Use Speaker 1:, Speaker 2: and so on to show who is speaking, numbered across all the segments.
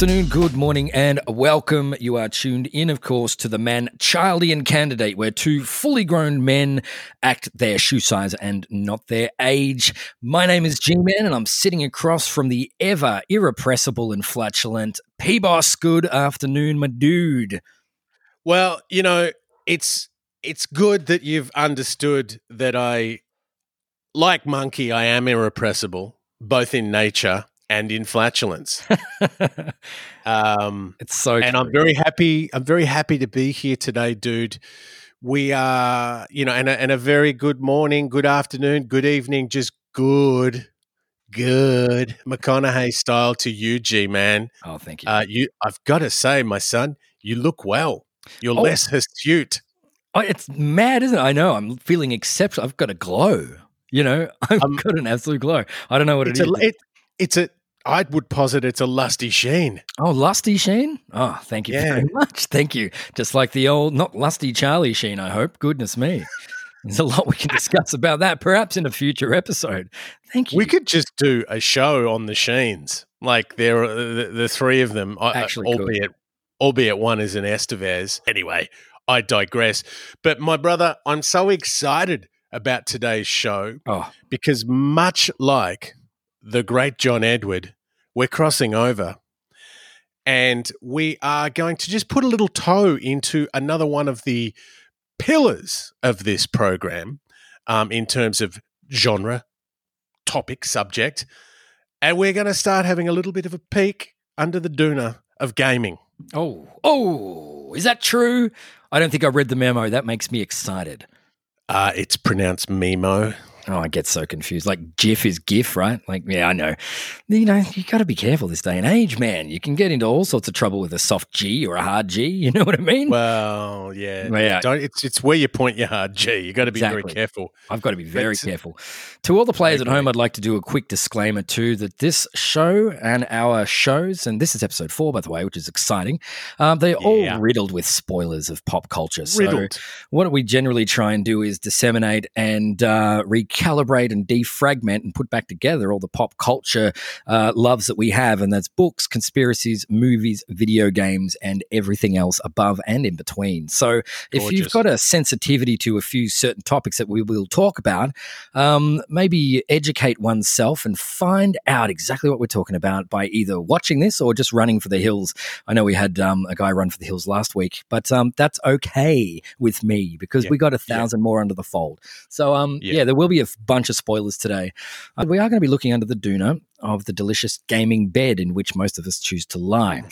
Speaker 1: afternoon, good morning, and welcome. You are tuned in, of course, to the Man Childian Candidate, where two fully grown men act their shoe size and not their age. My name is G Man, and I'm sitting across from the ever irrepressible and flatulent P Boss. Good afternoon, my dude.
Speaker 2: Well, you know, it's it's good that you've understood that I, like Monkey, I am irrepressible, both in nature and in flatulence.
Speaker 1: um, it's so,
Speaker 2: and
Speaker 1: true.
Speaker 2: I'm very happy. I'm very happy to be here today, dude. We are, you know, and a, and a very good morning, good afternoon, good evening, just good, good McConaughey style to you, G man.
Speaker 1: Oh, thank you.
Speaker 2: Uh, you, I've got to say, my son, you look well. You're oh. less astute.
Speaker 1: Oh, it's mad, isn't it? I know. I'm feeling exceptional. I've got a glow. You know, I've um, got an absolute glow. I don't know what
Speaker 2: it's
Speaker 1: it is.
Speaker 2: A, it, it's a I would posit it's a lusty sheen.
Speaker 1: Oh, lusty sheen? Oh, thank you yeah. very much. Thank you. Just like the old, not lusty Charlie Sheen, I hope. Goodness me. There's a lot we can discuss about that, perhaps in a future episode. Thank you.
Speaker 2: We could just do a show on the Sheens, like there, the, the three of them. Uh, Actually, albeit, could. albeit one is an Estevez. Anyway, I digress. But my brother, I'm so excited about today's show
Speaker 1: oh.
Speaker 2: because much like the great John Edward, we're crossing over. And we are going to just put a little toe into another one of the pillars of this program um, in terms of genre, topic, subject. And we're going to start having a little bit of a peek under the doona of gaming.
Speaker 1: Oh, oh, is that true? I don't think I read the memo. That makes me excited.
Speaker 2: Uh, it's pronounced Memo.
Speaker 1: Oh, I get so confused. Like GIF is GIF, right? Like, yeah, I know. You know, you got to be careful this day and age, man. You can get into all sorts of trouble with a soft G or a hard G. You know what I mean?
Speaker 2: Well, yeah. Yeah. Don't, it's it's where you point your hard G. You got to be exactly. very careful.
Speaker 1: I've got to be very That's, careful. To all the players at home, I'd like to do a quick disclaimer too that this show and our shows, and this is episode four, by the way, which is exciting. Um, they're yeah. all riddled with spoilers of pop culture. So, riddled. what we generally try and do is disseminate and uh, recalibrate and defragment and put back together all the pop culture uh, loves that we have, and that's books, conspiracies, movies, video games, and everything else above and in between. So, if Gorgeous. you've got a sensitivity to a few certain topics that we will talk about, um, maybe educate oneself and find out exactly what we're talking about by either watching this or just running for the hills. I know we had um, a guy run for the hills last week, but um, that's okay with me because yeah. we got a thousand yeah. more under the fold. So, um, yeah. yeah. there will be a bunch of spoilers today. Uh, we are going to be looking under the doona of the delicious gaming bed in which most of us choose to lie.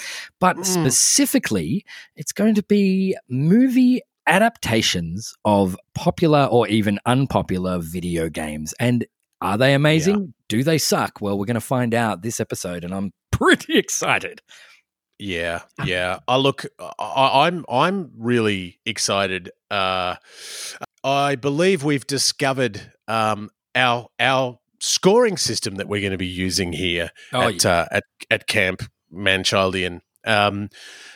Speaker 1: But mm. specifically, it's going to be movie adaptations of popular or even unpopular video games. And are they amazing? Yeah. Do they suck? Well, we're going to find out this episode, and I'm pretty excited.
Speaker 2: Yeah, yeah. I look, I, I'm I'm really excited. Uh, I believe we've discovered um, our our scoring system that we're going to be using here oh, at, yeah. uh, at at Camp Manchildian. Um,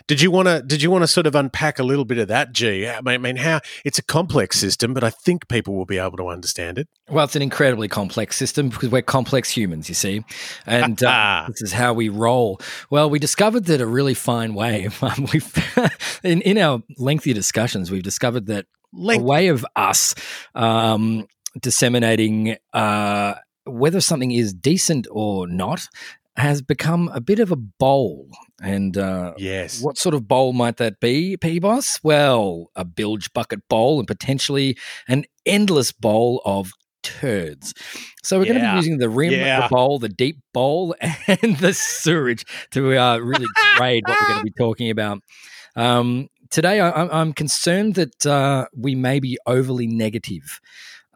Speaker 2: did you want to? Did you want to sort of unpack a little bit of that, G? I mean, how it's a complex system, but I think people will be able to understand it.
Speaker 1: Well, it's an incredibly complex system because we're complex humans, you see, and uh, this is how we roll. Well, we discovered that a really fine way. Um, we've in in our lengthy discussions, we've discovered that Length. a way of us um, disseminating uh, whether something is decent or not has become a bit of a bowl. And uh,
Speaker 2: yes,
Speaker 1: what sort of bowl might that be, P Boss? Well, a bilge bucket bowl and potentially an endless bowl of turds. So we're yeah. going to be using the rim, yeah. the bowl, the deep bowl, and the sewage to uh, really grade what we're going to be talking about. Um, today, I, am concerned that uh, we may be overly negative.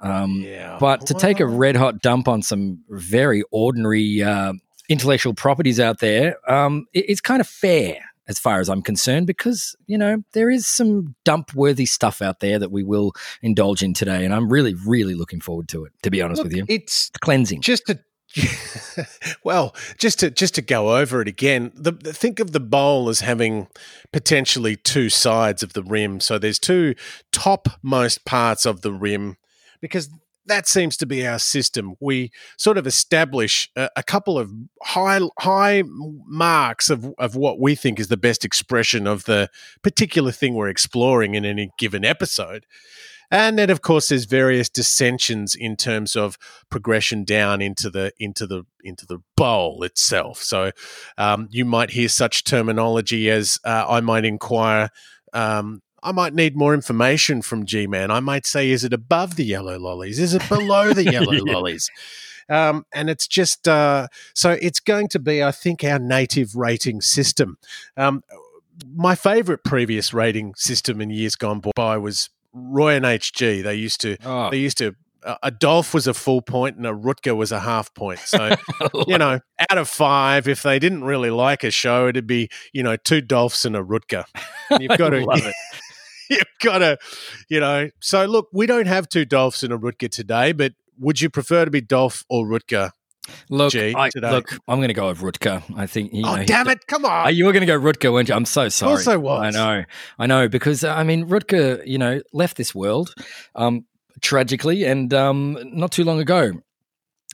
Speaker 1: Um, yeah. But to take a red hot dump on some very ordinary uh, intellectual properties out there, um, it, it's kind of fair as far as I'm concerned, because you know there is some dump worthy stuff out there that we will indulge in today, and I'm really, really looking forward to it. To be honest
Speaker 2: Look,
Speaker 1: with you,
Speaker 2: it's
Speaker 1: cleansing.
Speaker 2: Just to well, just to just to go over it again, the, the, think of the bowl as having potentially two sides of the rim. So there's two topmost parts of the rim because that seems to be our system. We sort of establish a, a, couple of high high marks of, of what we think is the best expression of the particular thing we're exploring in any given episode. And then, of course, there's various dissensions in terms of progression down into the into the into the bowl itself. So um, you might hear such terminology as uh, I might inquire um, I might need more information from G Man. I might say, is it above the yellow lollies? Is it below the yellow yeah. lollies? Um, and it's just uh, so it's going to be, I think, our native rating system. Um, my favorite previous rating system in years gone by was Roy and HG. They used to, oh. they used to a Dolph was a full point and a Rutger was a half point. So, you know, out of five, if they didn't really like a show, it'd be, you know, two Dolphs and a Rutger. You've got to love it. you've got to, you know. So look, we don't have two Dolphs and a Rutger today, but would you prefer to be Dolph or Rutger?
Speaker 1: Look, G, I, look, I'm going to go with Rutger. I think. You
Speaker 2: oh, know, damn it! Come on.
Speaker 1: You were going to go Rutger, weren't you? I'm so sorry.
Speaker 2: Also was.
Speaker 1: I know. I know because I mean Rutger, you know, left this world um, tragically, and um, not too long ago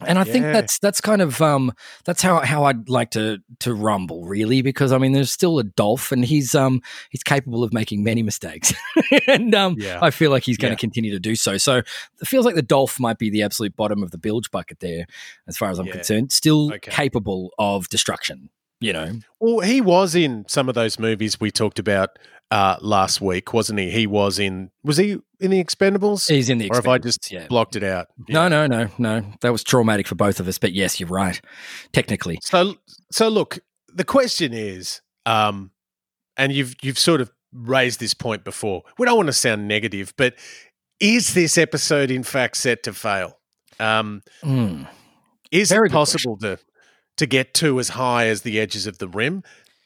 Speaker 1: and I yeah. think that's that's kind of um, that's how how I'd like to to rumble really because I mean there's still a Dolph and he's um he's capable of making many mistakes and um yeah. I feel like he's going to yeah. continue to do so so it feels like the Dolph might be the absolute bottom of the bilge bucket there as far as I'm concerned still okay. capable of destruction you know
Speaker 2: well he was in some of those movies we talked about uh, last week, wasn't he? He was in. Was he in the Expendables?
Speaker 1: He's in the. Expendables,
Speaker 2: or have I just yeah. blocked it out?
Speaker 1: Yeah. No, no, no, no. That was traumatic for both of us. But yes, you're right. Technically.
Speaker 2: So, so look. The question is, um, and you've you've sort of raised this point before. We don't want to sound negative, but is this episode in fact set to fail? Um, mm. Is Very it possible to to get to as high as the edges of the rim?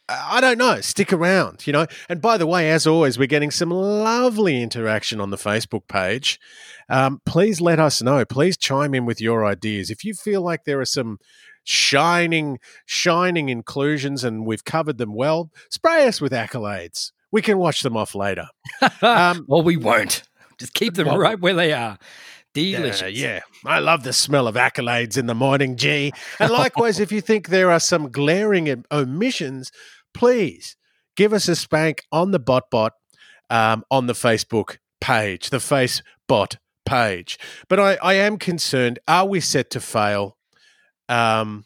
Speaker 2: I don't know. Stick around, you know. And by the way, as always, we're getting some lovely interaction on the Facebook page. Um, please let us know. Please chime in with your ideas. If you feel like there are some shining, shining inclusions and we've covered them well, spray us with accolades. We can watch them off later.
Speaker 1: Um, well, we won't. Just keep them well, right where they are. Delicious. Uh,
Speaker 2: yeah, I love the smell of accolades in the morning, G. And likewise, if you think there are some glaring omissions, please give us a spank on the BotBot um, on the Facebook page, the FaceBot page. But I, I am concerned. Are we set to fail? Um,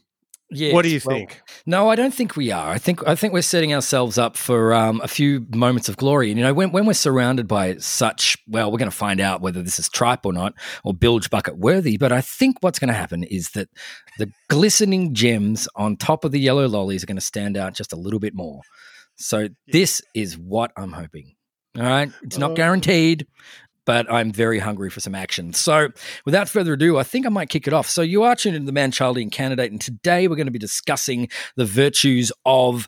Speaker 2: Yes, what do you well, think?
Speaker 1: No, I don't think we are. I think I think we're setting ourselves up for um, a few moments of glory. And you know, when when we're surrounded by such, well, we're going to find out whether this is tripe or not, or bilge bucket worthy. But I think what's going to happen is that the glistening gems on top of the yellow lollies are going to stand out just a little bit more. So this is what I'm hoping. All right, it's not uh, guaranteed but I'm very hungry for some action. So, without further ado, I think I might kick it off. So, you are tuned into the Manchildian Candidate, and today we're going to be discussing the virtues of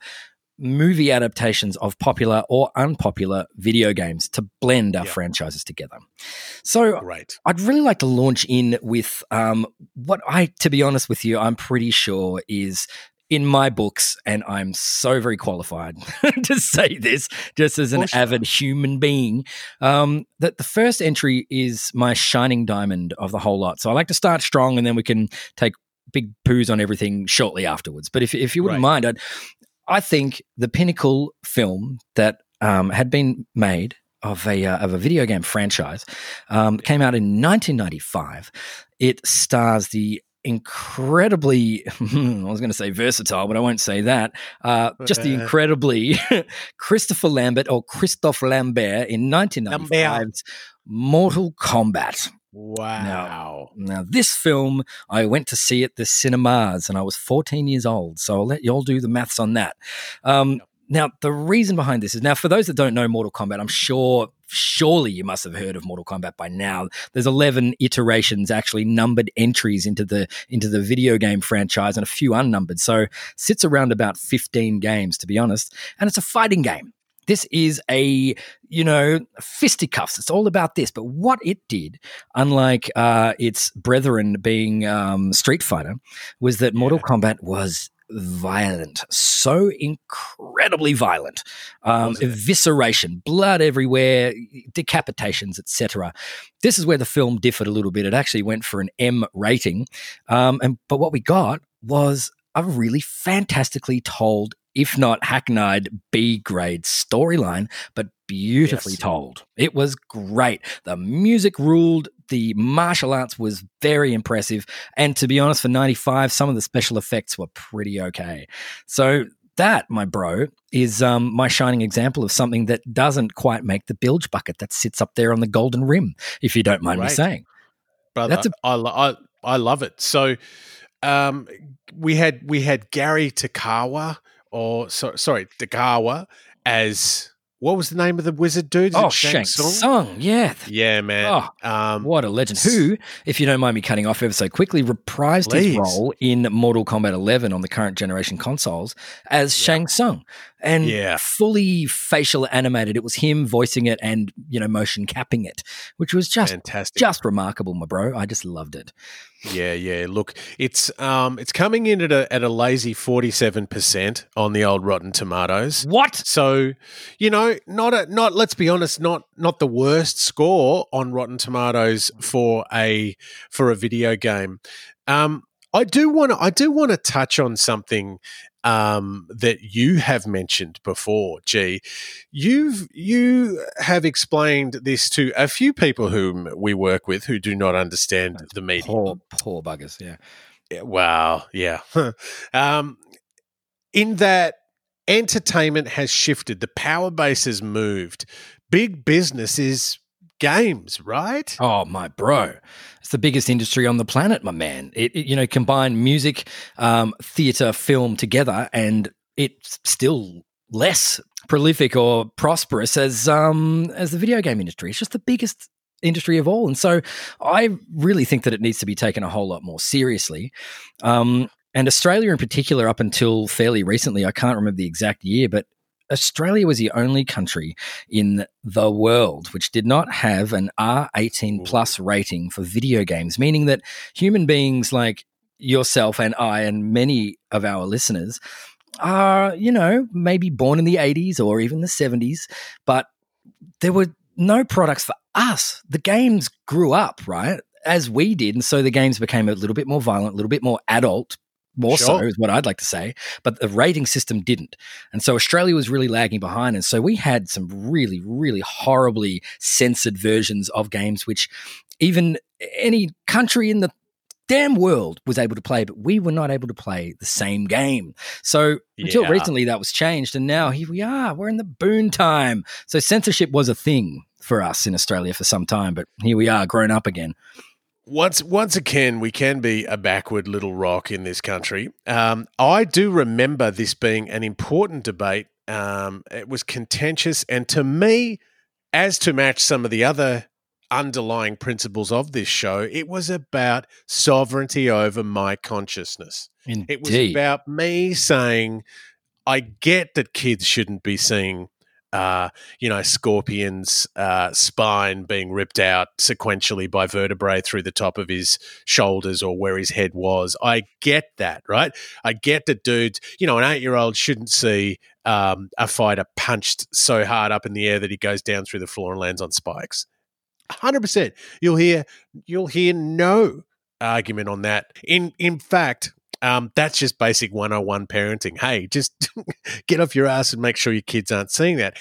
Speaker 1: movie adaptations of popular or unpopular video games to blend our franchises together. So,
Speaker 2: right.
Speaker 1: I'd really like to launch in with um, what I, to be honest with you, I'm pretty sure is in my books, and I'm so very qualified to say this, just as an avid human being, um, that the first entry is my shining diamond of the whole lot. So I like to start strong, and then we can take big poos on everything shortly afterwards. But if if you wouldn't right. mind, I'd, I think the pinnacle film that um, had been made of a uh, of a video game franchise um, came out in 1995. It stars the incredibly, I was going to say versatile, but I won't say that. Uh, just the incredibly Christopher Lambert or Christophe Lambert in 1995's Mortal Kombat.
Speaker 2: Wow.
Speaker 1: Now, now, this film, I went to see at the cinemas and I was 14 years old. So I'll let y'all do the maths on that. Um, now, the reason behind this is now, for those that don't know Mortal Kombat, I'm sure, surely you must have heard of Mortal Kombat by now. There's 11 iterations, actually numbered entries into the into the video game franchise, and a few unnumbered. So sits around about 15 games, to be honest. And it's a fighting game. This is a, you know, fisticuffs. It's all about this. But what it did, unlike uh, its brethren being um, Street Fighter, was that Mortal Kombat was violent, so incredibly violent. Um, evisceration, blood everywhere, decapitations, etc. This is where the film differed a little bit. It actually went for an M rating, um, and but what we got was a really fantastically told if not hackneyed B grade storyline, but beautifully yes. told. It was great. The music ruled. The martial arts was very impressive. And to be honest, for 95, some of the special effects were pretty okay. So that, my bro, is um, my shining example of something that doesn't quite make the bilge bucket that sits up there on the golden rim, if you don't mind right. me saying.
Speaker 2: Brother, That's a- I, I, I love it. So um, we had we had Gary Tagawa or so, sorry, Tagawa, as what was the name of the wizard dude?
Speaker 1: Oh, Shang Tsung. Yeah.
Speaker 2: Yeah, man.
Speaker 1: Oh, um, what a legend. Who, if you don't mind me cutting off ever so quickly, reprised please. his role in Mortal Kombat 11 on the current generation consoles as yeah. Shang Tsung. And yeah. fully facial animated. It was him voicing it and, you know, motion capping it, which was just fantastic. Just remarkable, my bro. I just loved it.
Speaker 2: Yeah, yeah. Look, it's um, it's coming in at a at a lazy forty seven percent on the old Rotten Tomatoes.
Speaker 1: What?
Speaker 2: So, you know, not a not. Let's be honest, not not the worst score on Rotten Tomatoes for a for a video game. Um, I do want to I do want to touch on something um, that you have mentioned before, G. You've you have explained this to a few people whom we work with who do not understand the media.
Speaker 1: Poor, poor buggers. Yeah.
Speaker 2: yeah wow. Yeah. um, in that entertainment has shifted, the power base has moved. Big business is games, right?
Speaker 1: Oh, my bro. It's the biggest industry on the planet, my man. It, it you know, combine music, um, theater, film together, and it's still less prolific or prosperous as um, as the video game industry. It's just the biggest industry of all, and so I really think that it needs to be taken a whole lot more seriously. Um, and Australia, in particular, up until fairly recently, I can't remember the exact year, but Australia was the only country in the world which did not have an R18 plus rating for video games, meaning that human beings like yourself and I and many of our listeners are, you know, maybe born in the 80s or even the 70s, but there were no products for us. The games grew up, right? As we did. And so the games became a little bit more violent, a little bit more adult, more sure. so is what I'd like to say, but the rating system didn't. And so Australia was really lagging behind. And so we had some really, really horribly censored versions of games, which even any country in the damn world was able to play, but we were not able to play the same game. So yeah. until recently, that was changed. And now here we are, we're in the boon time. So censorship was a thing for us in Australia for some time, but here we are, grown up again
Speaker 2: once once again, we can be a backward little rock in this country. Um, I do remember this being an important debate. Um, it was contentious, and to me, as to match some of the other underlying principles of this show, it was about sovereignty over my consciousness.
Speaker 1: Indeed.
Speaker 2: It was about me saying, I get that kids shouldn't be seeing uh, you know, Scorpion's uh, spine being ripped out sequentially by vertebrae through the top of his shoulders or where his head was. I get that, right? I get that dudes, you know, an eight year old shouldn't see um, a fighter punched so hard up in the air that he goes down through the floor and lands on spikes. 100%. You'll hear, you'll hear no argument on that. In, in fact, um, that's just basic 101 parenting. Hey, just get off your ass and make sure your kids aren't seeing that.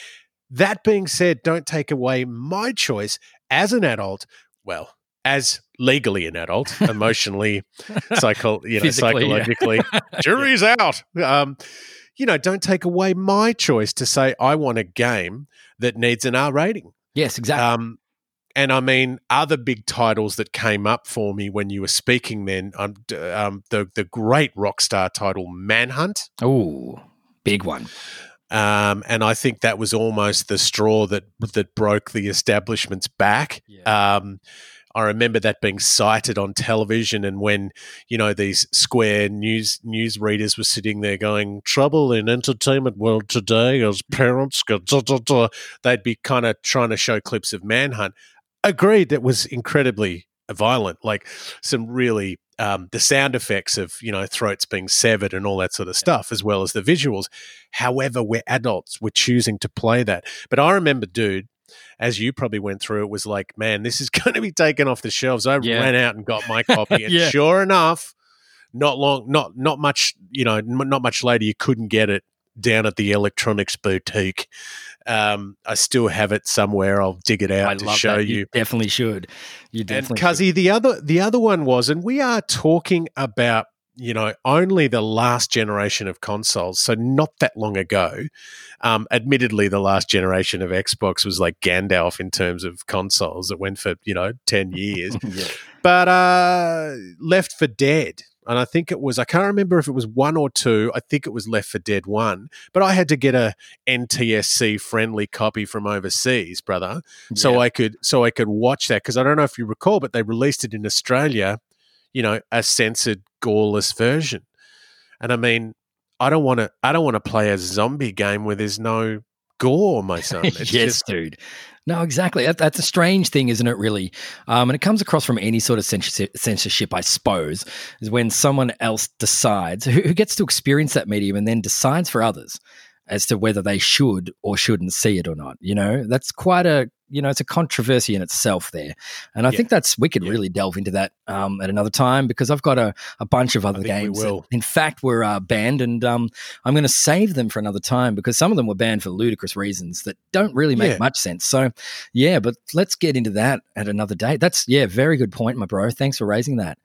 Speaker 2: That being said, don't take away my choice as an adult. Well, as legally an adult, emotionally, psycho, you know, psychologically, yeah. jury's out. Um, you know, don't take away my choice to say I want a game that needs an R rating.
Speaker 1: Yes, exactly. Um,
Speaker 2: and I mean, other big titles that came up for me when you were speaking then, um, um, the the great Rockstar title Manhunt.
Speaker 1: Oh, big one.
Speaker 2: Um, and I think that was almost the straw that that broke the establishment's back. Yeah. Um, I remember that being cited on television, and when you know these Square news news readers were sitting there going, "Trouble in entertainment world today," as parents go, duh, duh, duh, they'd be kind of trying to show clips of Manhunt agreed that was incredibly violent, like some really um, the sound effects of you know throats being severed and all that sort of stuff, as well as the visuals. However, we're adults, we're choosing to play that. But I remember, dude, as you probably went through, it was like, man, this is going to be taken off the shelves. I yeah. ran out and got my copy, and yeah. sure enough, not long, not not much, you know, not much later, you couldn't get it down at the electronics boutique. Um, I still have it somewhere. I'll dig it out I to show you.
Speaker 1: you. Definitely should. You definitely.
Speaker 2: And Cuzzy, the other the other one was, and we are talking about you know only the last generation of consoles, so not that long ago. Um, admittedly, the last generation of Xbox was like Gandalf in terms of consoles. It went for you know ten years, yeah. but uh, Left 4 Dead and I think it was I can't remember if it was one or two. I think it was Left 4 Dead one, but I had to get a NTSC friendly copy from overseas, brother, yeah. so I could so I could watch that because I don't know if you recall, but they released it in Australia, you know, a censored, goreless version. And I mean, I don't want to I don't want to play a zombie game where there's no gore, my son.
Speaker 1: It's yes, just, dude. No, exactly. That, that's a strange thing, isn't it? Really, um, and it comes across from any sort of censorship, I suppose, is when someone else decides who, who gets to experience that medium and then decides for others as to whether they should or shouldn't see it or not. You know, that's quite a you know, it's a controversy in itself there. And I yeah. think that's we could yeah. really delve into that um, at another time because I've got a, a bunch of other games. That, in fact, were uh, banned, and um, I'm going to save them for another time because some of them were banned for ludicrous reasons that don't really make yeah. much sense. So, yeah, but let's get into that at another date. That's yeah, very good point, my bro. Thanks for raising that.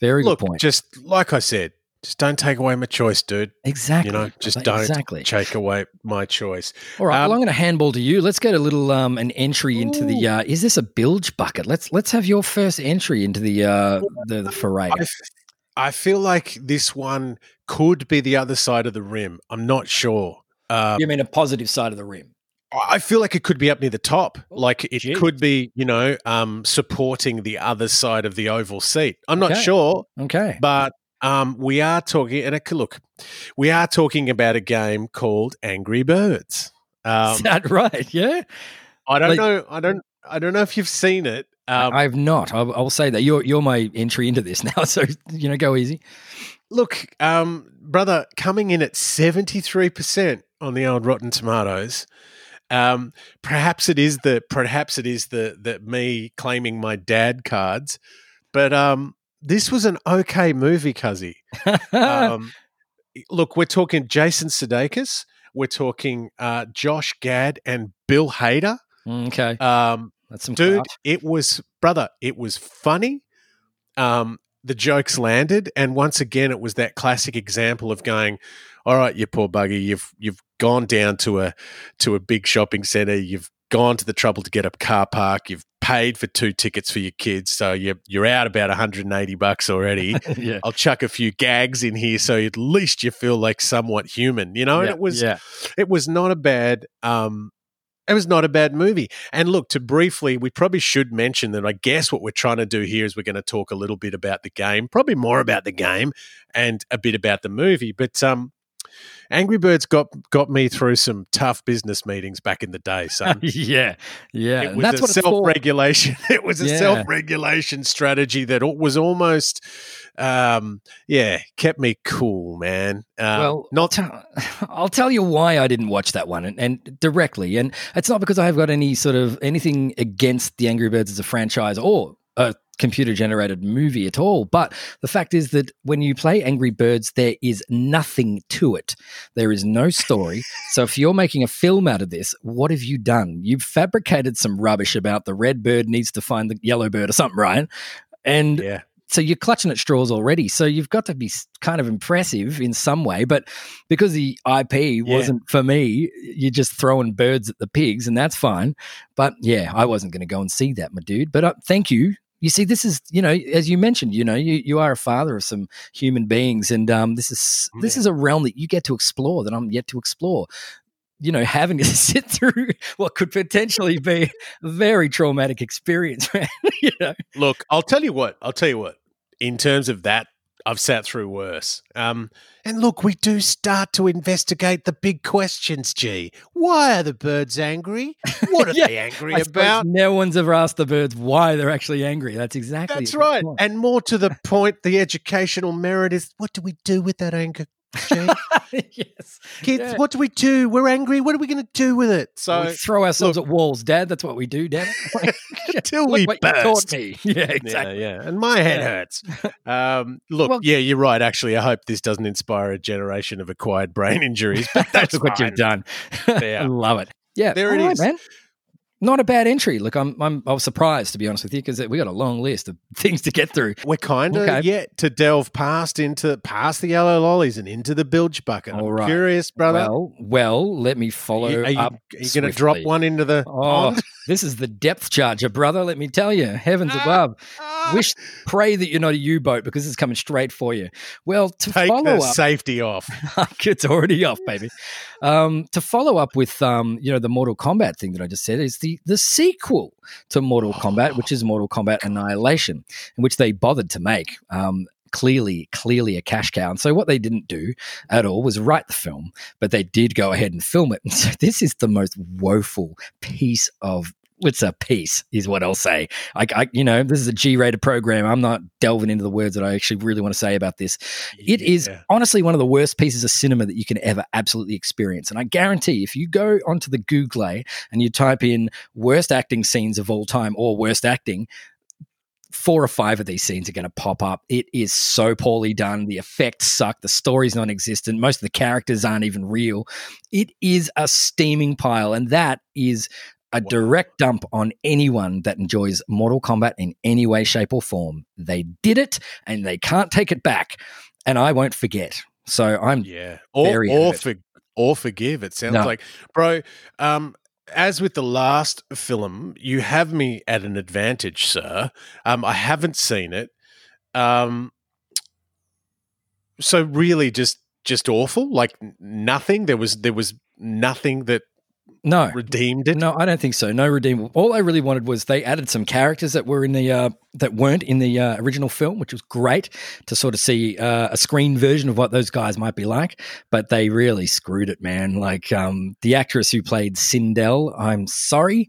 Speaker 1: Very
Speaker 2: Look,
Speaker 1: good point.
Speaker 2: Just like I said, just don't take away my choice, dude.
Speaker 1: Exactly.
Speaker 2: You know, just don't exactly. take away my choice.
Speaker 1: All right. Um, well, I'm going to handball to you. Let's get a little um, an entry into the. Uh, is this a bilge bucket? Let's let's have your first entry into the uh, the, the foray.
Speaker 2: I, I feel like this one could be the other side of the rim. I'm not sure.
Speaker 1: Um, you mean a positive side of the rim?
Speaker 2: I feel like it could be up near the top. Oh, like it Jeez. could be, you know, um, supporting the other side of the oval seat. I'm not
Speaker 1: okay.
Speaker 2: sure.
Speaker 1: Okay.
Speaker 2: But um, we are talking, and look, we are talking about a game called Angry Birds.
Speaker 1: Um, Is that right? Yeah.
Speaker 2: I don't like, know. I don't. I don't know if you've seen it.
Speaker 1: Um, I have not. I, will say that you're you're my entry into this now. So you know, go easy.
Speaker 2: Look, um, brother, coming in at seventy three percent on the old Rotten Tomatoes. Um, perhaps it is the perhaps it is the the me claiming my dad cards, but um, this was an okay movie, Cuzzy. um, look, we're talking Jason Sudeikis. We're talking uh, Josh Gad and Bill Hader.
Speaker 1: Mm, okay.
Speaker 2: Um, That's some dude. It was brother. It was funny. Um, the jokes landed, and once again, it was that classic example of going, "All right, you poor buggy, you've you've gone down to a to a big shopping center. You've gone to the trouble to get a car park. You've paid for two tickets for your kids, so you're you're out about 180 bucks already. yeah. I'll chuck a few gags in here, so at least you feel like somewhat human, you know. Yeah, and it was yeah. it was not a bad um, it was not a bad movie. And look, to briefly, we probably should mention that I guess what we're trying to do here is we're going to talk a little bit about the game, probably more about the game and a bit about the movie. But um, Angry Birds got got me through some tough business meetings back in the day, son.
Speaker 1: yeah, yeah.
Speaker 2: It was that's a self regulation. It was a yeah. self regulation strategy that was almost, um, yeah, kept me cool, man.
Speaker 1: Um, well, not. T- I'll tell you why I didn't watch that one, and, and directly, and it's not because I've got any sort of anything against the Angry Birds as a franchise or a computer generated movie at all. But the fact is that when you play Angry Birds, there is nothing to it. There is no story. so if you're making a film out of this, what have you done? You've fabricated some rubbish about the red bird needs to find the yellow bird or something, right? And yeah. So you're clutching at straws already. So you've got to be kind of impressive in some way. But because the IP wasn't for me, you're just throwing birds at the pigs, and that's fine. But yeah, I wasn't going to go and see that, my dude. But uh, thank you you see, this is you know, as you mentioned, you know, you, you are a father of some human beings, and um, this is yeah. this is a realm that you get to explore that I'm yet to explore. You know, having to sit through what could potentially be a very traumatic experience, man. you know?
Speaker 2: Look, I'll tell you what. I'll tell you what. In terms of that I've sat through worse. Um, and look, we do start to investigate the big questions. G, why are the birds angry? What are yeah, they angry about?
Speaker 1: No one's ever asked the birds why they're actually angry. That's exactly
Speaker 2: that's right. Point. And more to the point, the educational merit is: what do we do with that anger? yes. Kids, yeah. what do we do? We're angry. What are we going to do with it?
Speaker 1: So we throw ourselves look, at walls, Dad. That's what we do, Dad.
Speaker 2: Until we what burst.
Speaker 1: taught me. Yeah, exactly.
Speaker 2: Yeah, yeah. And my head yeah. hurts. Um, look, well, yeah, you're right. Actually, I hope this doesn't inspire a generation of acquired brain injuries. But that's
Speaker 1: what you've done. I love it. Yeah,
Speaker 2: there it is,
Speaker 1: man not a bad entry. Look, I'm, I'm I was surprised to be honest with you because we got a long list of things to get through.
Speaker 2: We're kind of okay. yet to delve past into past the yellow lollies and into the bilge bucket. All right. I'm curious, brother.
Speaker 1: Well, well, let me follow. Are you,
Speaker 2: are you going to drop one into the? Oh,
Speaker 1: this is the depth charger, brother. Let me tell you, heavens ah, above. Ah. Wish, pray that you're not a U-boat because it's coming straight for you. Well, to
Speaker 2: Take
Speaker 1: follow
Speaker 2: the
Speaker 1: up,
Speaker 2: safety off.
Speaker 1: it's already off, baby. Um, to follow up with, um, you know, the Mortal Kombat thing that I just said is the the sequel to Mortal Kombat, which is Mortal Kombat Annihilation, in which they bothered to make. Um, clearly, clearly a cash cow. And so what they didn't do at all was write the film, but they did go ahead and film it. And so this is the most woeful piece of it's a piece, is what I'll say. I, I, you know, this is a G-rated program. I'm not delving into the words that I actually really want to say about this. It yeah. is honestly one of the worst pieces of cinema that you can ever absolutely experience. And I guarantee, if you go onto the Google and you type in worst acting scenes of all time or worst acting, four or five of these scenes are going to pop up. It is so poorly done. The effects suck. The story's non existent. Most of the characters aren't even real. It is a steaming pile. And that is a wow. direct dump on anyone that enjoys Mortal Kombat in any way, shape, or form. They did it and they can't take it back. And I won't forget. So I'm
Speaker 2: yeah, or or, for, or forgive. It sounds no. like, bro. Um, as with the last film, you have me at an advantage, sir. Um, I haven't seen it. Um, so really, just just awful. Like nothing. There was there was nothing that
Speaker 1: no
Speaker 2: redeemed it.
Speaker 1: No, I don't think so. No redeemable. All I really wanted was they added some characters that were in the uh, that weren't in the uh, original film, which was great to sort of see uh, a screen version of what those guys might be like. But they really screwed it, man. Like um, the actress who played Sindel, I'm sorry.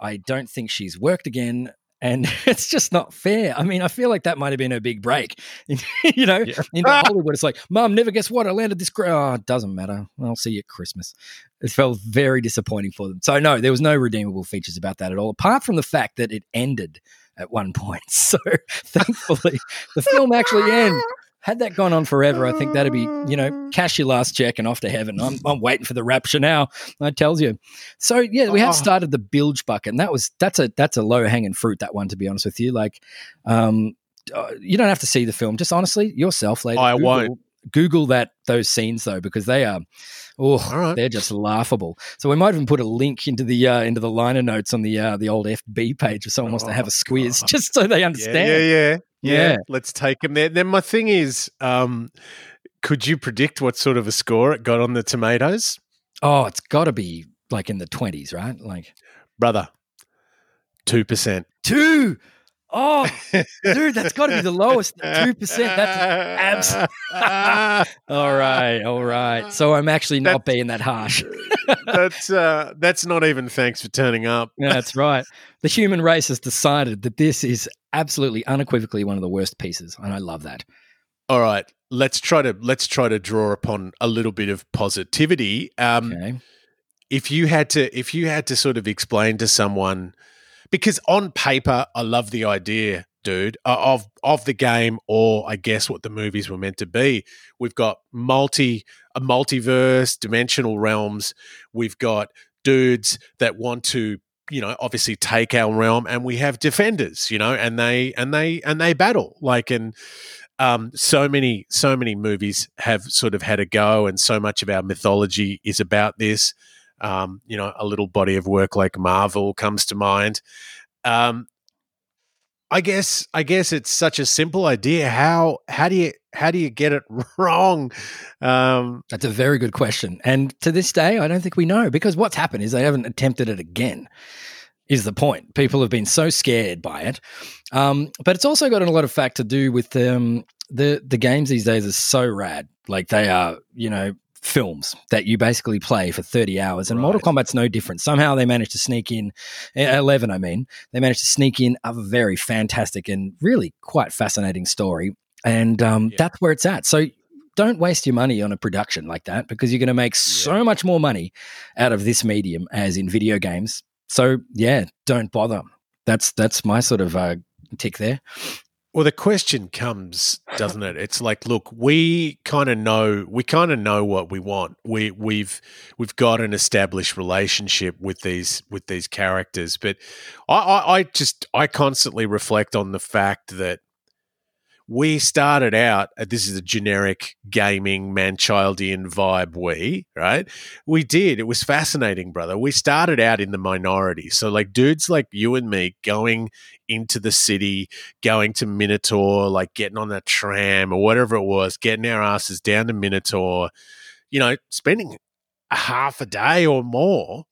Speaker 1: I don't think she's worked again and it's just not fair. I mean, I feel like that might have been a big break. you know, yeah. in ah! Hollywood, it's like, Mom, never guess what? I landed this. Gra- oh, it doesn't matter. I'll see you at Christmas. It felt very disappointing for them. So no, there was no redeemable features about that at all, apart from the fact that it ended at one point. So thankfully, the film actually ah! ends had that gone on forever, I think that'd be, you know, cash your last check and off to heaven. I'm, I'm waiting for the rapture now. I tells you. So yeah, we have oh. started the bilge bucket, and that was that's a that's a low hanging fruit. That one, to be honest with you, like, um, uh, you don't have to see the film. Just honestly, yourself, later.
Speaker 2: I Google, won't.
Speaker 1: Google that those scenes though, because they are Oh, right. they're just laughable. So we might even put a link into the uh, into the liner notes on the uh, the old FB page if someone oh, wants to have a oh, squeeze, God. just so they understand.
Speaker 2: Yeah, yeah, yeah, yeah. yeah. Let's take them there. Then my thing is, um, could you predict what sort of a score it got on the tomatoes?
Speaker 1: Oh, it's got to be like in the twenties, right? Like,
Speaker 2: brother, two percent.
Speaker 1: Two. Oh, dude, that's got to be the lowest. Two percent. That's abs. all right, all right. So I'm actually not that's, being that harsh.
Speaker 2: that's uh, that's not even thanks for turning up.
Speaker 1: Yeah, that's right. The human race has decided that this is absolutely unequivocally one of the worst pieces, and I love that.
Speaker 2: All right, let's try to let's try to draw upon a little bit of positivity. Um, okay. If you had to, if you had to sort of explain to someone because on paper, I love the idea, dude, of of the game, or I guess what the movies were meant to be. We've got multi a multiverse, dimensional realms. We've got dudes that want to you know obviously take our realm and we have defenders you know and they and they and they battle like and um, so many so many movies have sort of had a go and so much of our mythology is about this um, you know, a little body of work like Marvel comes to mind. Um, I guess I guess it's such a simple idea. How how do you how do you get it wrong? Um,
Speaker 1: That's a very good question, and to this day, I don't think we know because what's happened is they haven't attempted it again. Is the point? People have been so scared by it, um, but it's also got a lot of fact to do with um, the the games these days are so rad. Like they are, you know, films that you basically play for 30 hours and right. mortal kombat's no different somehow they managed to sneak in 11 i mean they managed to sneak in a very fantastic and really quite fascinating story and um, yeah. that's where it's at so don't waste your money on a production like that because you're going to make yeah. so much more money out of this medium as in video games so yeah don't bother that's that's my sort of uh, tick there
Speaker 2: well, the question comes, doesn't it? It's like, look, we kind of know, we kind of know what we want. We we've we've got an established relationship with these with these characters, but I, I, I just I constantly reflect on the fact that we started out, uh, this is a generic gaming man-childian vibe, we, right? We did. It was fascinating, brother. We started out in the minority. So, like, dudes like you and me going into the city, going to Minotaur, like getting on that tram or whatever it was, getting our asses down to Minotaur, you know, spending a half a day or more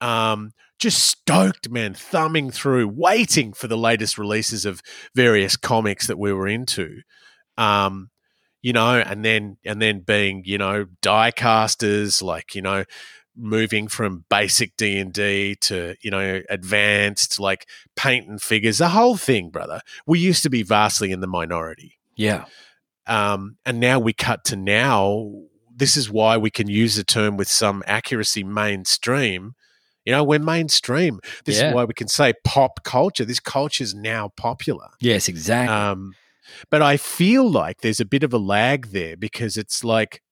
Speaker 2: um, just stoked, man, thumbing through, waiting for the latest releases of various comics that we were into. Um, you know, and then and then being, you know, die casters, like, you know, moving from basic D and D to, you know, advanced, like painting figures, the whole thing, brother. We used to be vastly in the minority.
Speaker 1: Yeah.
Speaker 2: Um, and now we cut to now. This is why we can use the term with some accuracy mainstream you know, we're mainstream. This yeah. is why we can say pop culture. This culture is now popular.
Speaker 1: Yes, exactly.
Speaker 2: Um, but I feel like there's a bit of a lag there because it's like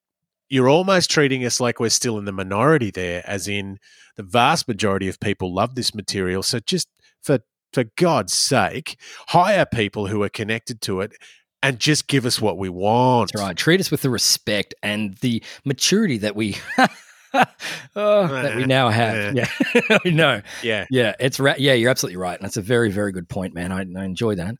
Speaker 2: you're almost treating us like we're still in the minority there, as in the vast majority of people love this material. So just for for God's sake, hire people who are connected to it and just give us what we want.
Speaker 1: That's right. Treat us with the respect and the maturity that we oh, that we now have. Yeah, yeah. I know.
Speaker 2: Yeah,
Speaker 1: yeah. It's ra- yeah. You're absolutely right. And that's a very, very good point, man. I, I enjoy that.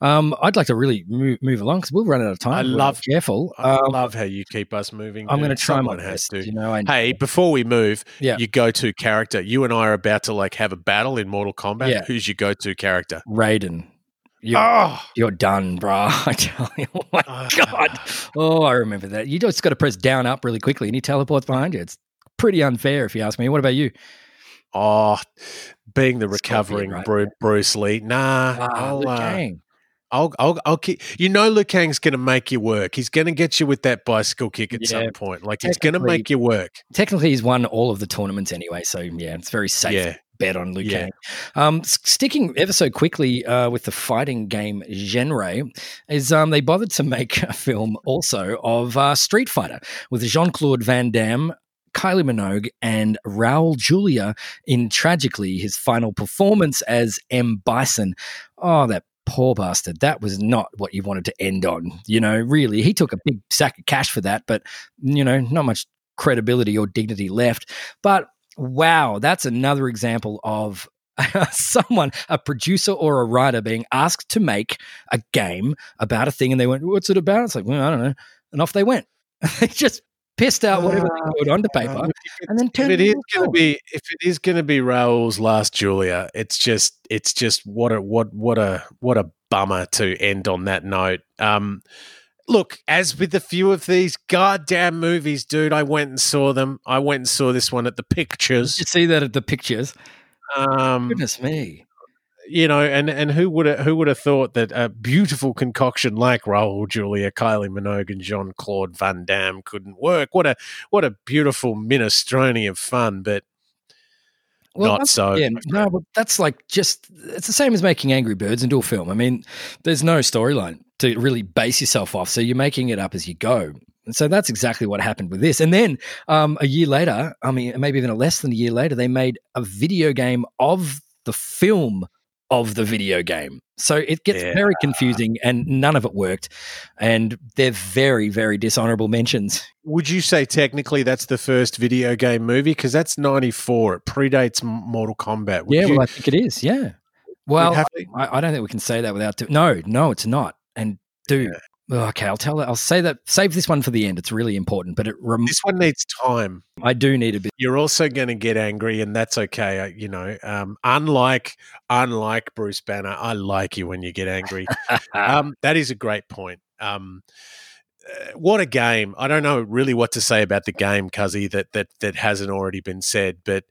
Speaker 1: Um, I'd like to really move, move along because we'll run out of time. I
Speaker 2: love
Speaker 1: careful.
Speaker 2: I um, love how you keep us moving.
Speaker 1: I'm going to try my best. To. You know, I,
Speaker 2: hey, before we move, yeah. you go to character. You and I are about to like have a battle in Mortal Kombat. Yeah. Who's your go to character?
Speaker 1: Raiden. You're, oh. you're done, bro. I tell you. Oh my uh, god. Oh, I remember that. You just got to press down up really quickly, and he teleports behind you. It's pretty unfair, if you ask me. What about you?
Speaker 2: Oh, being the recovering right Bruce, Bruce Lee. Nah,
Speaker 1: ah, I'll, uh,
Speaker 2: I'll, I'll, I'll keep. You know, Liu Kang's going to make you work. He's going to get you with that bicycle kick at yeah, some point. Like he's going to make you work.
Speaker 1: Technically, he's won all of the tournaments anyway, so yeah, it's very safe. Yeah. Bet on Liu yeah. Kang. Um, sticking ever so quickly uh, with the fighting game genre, is um, they bothered to make a film also of uh, Street Fighter with Jean Claude Van Damme Kylie Minogue and Raul Julia in tragically his final performance as M. Bison. Oh, that poor bastard. That was not what you wanted to end on. You know, really, he took a big sack of cash for that, but, you know, not much credibility or dignity left. But wow, that's another example of someone, a producer or a writer, being asked to make a game about a thing, and they went, "What's it about?" It's like, well, I don't know, and off they went. they just pissed out whatever uh, they put onto paper, uh, and then turned
Speaker 2: if it is going to be if it is going to be Raul's last Julia, it's just it's just what a what what a what a bummer to end on that note. Um, look, as with a few of these goddamn movies, dude, I went and saw them. I went and saw this one at the pictures.
Speaker 1: Did you see that at the pictures?
Speaker 2: Um,
Speaker 1: Goodness me
Speaker 2: you know, and and who would have, who would have thought that a beautiful concoction like Raul Julia, Kylie Minogue, and Jean Claude Van Damme couldn't work? What a what a beautiful minestrone of fun, but well, not so.
Speaker 1: Yeah, no, but that's like just it's the same as making Angry Birds into a film. I mean, there's no storyline to really base yourself off, so you're making it up as you go. And so that's exactly what happened with this. And then um, a year later, I mean, maybe even less than a year later, they made a video game of the film of the video game. So it gets yeah. very confusing and none of it worked. And they're very, very dishonorable mentions.
Speaker 2: Would you say technically that's the first video game movie? Because that's 94. It predates Mortal Kombat.
Speaker 1: Would
Speaker 2: yeah,
Speaker 1: you, well, I think it is. Yeah. Well, I, I, don't think we can say that without. To, no, no, it's not. And dude, yeah. Okay, I'll tell. I'll say that. Save this one for the end. It's really important. But it rem-
Speaker 2: this one needs time.
Speaker 1: I do need a bit.
Speaker 2: You're also going to get angry, and that's okay. You know, um, unlike unlike Bruce Banner, I like you when you get angry. um, that is a great point. Um, uh, what a game! I don't know really what to say about the game, Cuzzy, that that that hasn't already been said. But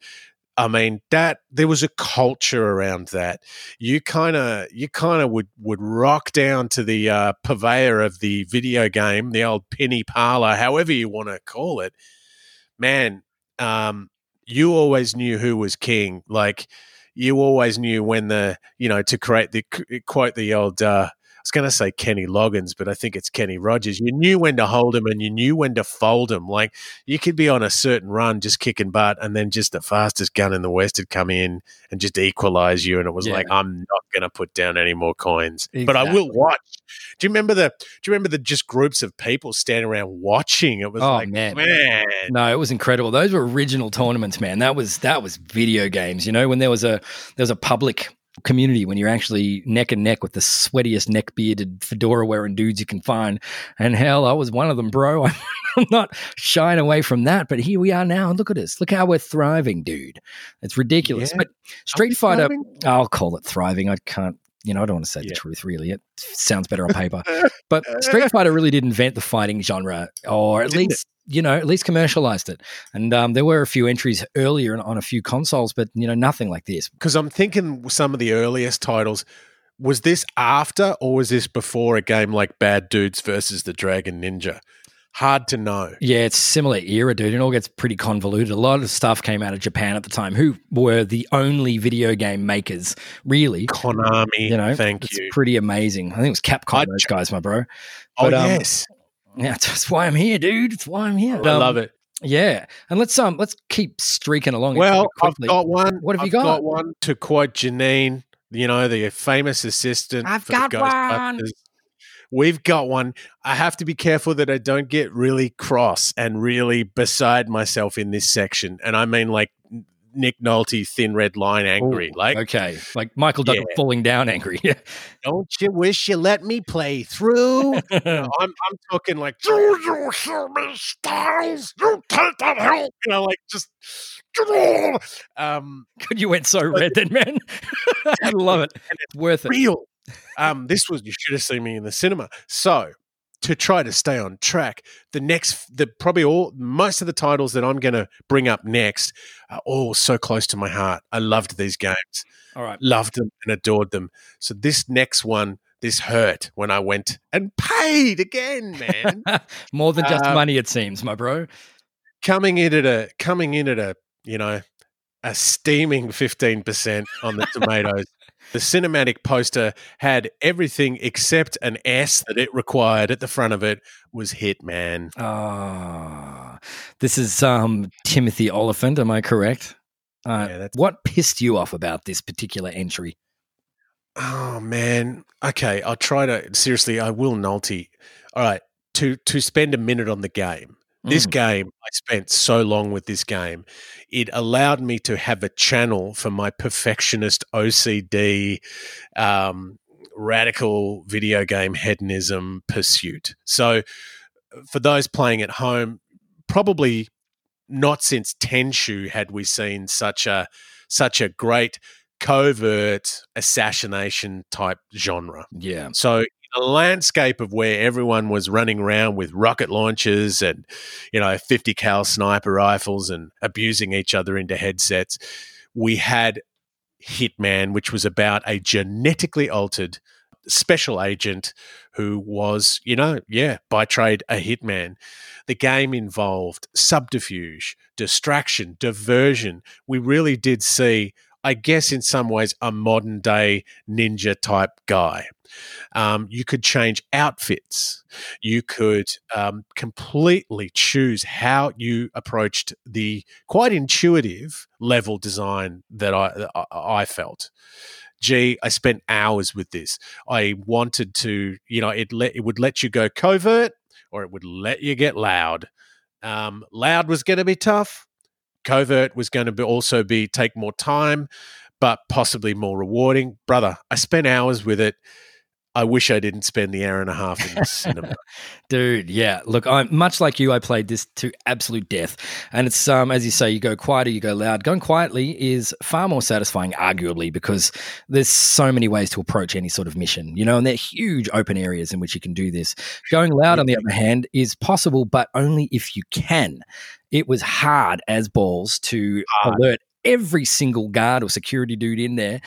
Speaker 2: I mean that there was a culture around that. You kind of you kind of would would rock down to the uh, purveyor of the video game, the old penny parlor, however you want to call it. Man, um, you always knew who was king. Like you always knew when the you know to create the quote the old uh, was going to say Kenny Loggins, but I think it's Kenny Rogers. You knew when to hold him and you knew when to fold him. Like you could be on a certain run just kicking butt, and then just the fastest gun in the West had come in and just equalize you. And it was yeah. like, I'm not going to put down any more coins, exactly. but I will watch. Do you remember the? Do you remember the just groups of people standing around watching? It was oh, like, man. man,
Speaker 1: no, it was incredible. Those were original tournaments, man. That was that was video games. You know, when there was a there was a public community when you're actually neck and neck with the sweatiest neck bearded fedora wearing dudes you can find. And hell, I was one of them, bro. I'm not shying away from that, but here we are now. Look at us. Look how we're thriving, dude. It's ridiculous. Yeah. But Street Fighter, thriving? I'll call it thriving. I can't you know, I don't want to say yeah. the truth really. It sounds better on paper. but Street Fighter really did invent the fighting genre, or at Didn't least? You know, at least commercialized it. And um, there were a few entries earlier on a few consoles, but, you know, nothing like this.
Speaker 2: Because I'm thinking some of the earliest titles, was this after or was this before a game like Bad Dudes versus the Dragon Ninja? hard to know.
Speaker 1: Yeah, it's similar era, dude. It all gets pretty convoluted. A lot of stuff came out of Japan at the time, who were the only video game makers, really.
Speaker 2: Konami, you know, thank
Speaker 1: it's
Speaker 2: you.
Speaker 1: Pretty amazing. I think it was Capcom, I'd, those guys, my bro.
Speaker 2: Oh, but, oh um, yes.
Speaker 1: Yeah, that's why I'm here, dude. It's why I'm here.
Speaker 2: I um, love it.
Speaker 1: Yeah, and let's um let's keep streaking along.
Speaker 2: Well, I've got one.
Speaker 1: What have
Speaker 2: I've
Speaker 1: you got?
Speaker 2: got one to quote Janine, you know, the famous assistant.
Speaker 1: I've got one.
Speaker 2: We've got one. I have to be careful that I don't get really cross and really beside myself in this section. And I mean, like Nick Nolte, thin red line, angry. Ooh, like
Speaker 1: okay, like Michael Duggan yeah. falling down, angry.
Speaker 2: Don't you wish you let me play through? you know, I'm I'm talking like, do you hear me, Styles? You take that help. You know, like just. Um,
Speaker 1: you went so red then, man. I love it. It's worth it.
Speaker 2: Real um, this was you should have seen me in the cinema. So to try to stay on track, the next, the probably all most of the titles that I'm going to bring up next are all so close to my heart. I loved these games.
Speaker 1: All right,
Speaker 2: loved them and adored them. So this next one, this hurt when I went and paid again, man.
Speaker 1: More than just um, money, it seems, my bro.
Speaker 2: Coming in at a coming in at a you know a steaming fifteen percent on the tomatoes. The cinematic poster had everything except an S that it required at the front of it was Hitman.
Speaker 1: Ah, oh, this is um, Timothy Olyphant. Am I correct? Uh, yeah, what pissed you off about this particular entry?
Speaker 2: Oh man. Okay, I'll try to seriously. I will Nolte. All right, to to spend a minute on the game. This mm. game, I spent so long with this game. It allowed me to have a channel for my perfectionist OCD, um, radical video game hedonism pursuit. So, for those playing at home, probably not since Tenchu had we seen such a such a great covert assassination type genre.
Speaker 1: Yeah.
Speaker 2: So a landscape of where everyone was running around with rocket launchers and you know 50 cal sniper rifles and abusing each other into headsets. We had hitman which was about a genetically altered special agent who was you know yeah by trade a hitman. The game involved subterfuge distraction diversion. We really did see I guess in some ways a modern day ninja type guy. Um, you could change outfits. You could um, completely choose how you approached the quite intuitive level design that I, I felt. Gee, I spent hours with this. I wanted to, you know, it let it would let you go covert or it would let you get loud. Um, loud was going to be tough. Covert was going to be also be take more time, but possibly more rewarding. Brother, I spent hours with it. I wish I didn't spend the hour and a half in the cinema.
Speaker 1: Dude, yeah. Look, I'm much like you. I played this to absolute death, and it's um as you say, you go quieter, you go loud. Going quietly is far more satisfying, arguably, because there's so many ways to approach any sort of mission, you know, and they're huge open areas in which you can do this. Going loud, on the other hand, is possible, but only if you can. It was hard as balls to hard. alert every single guard or security dude in there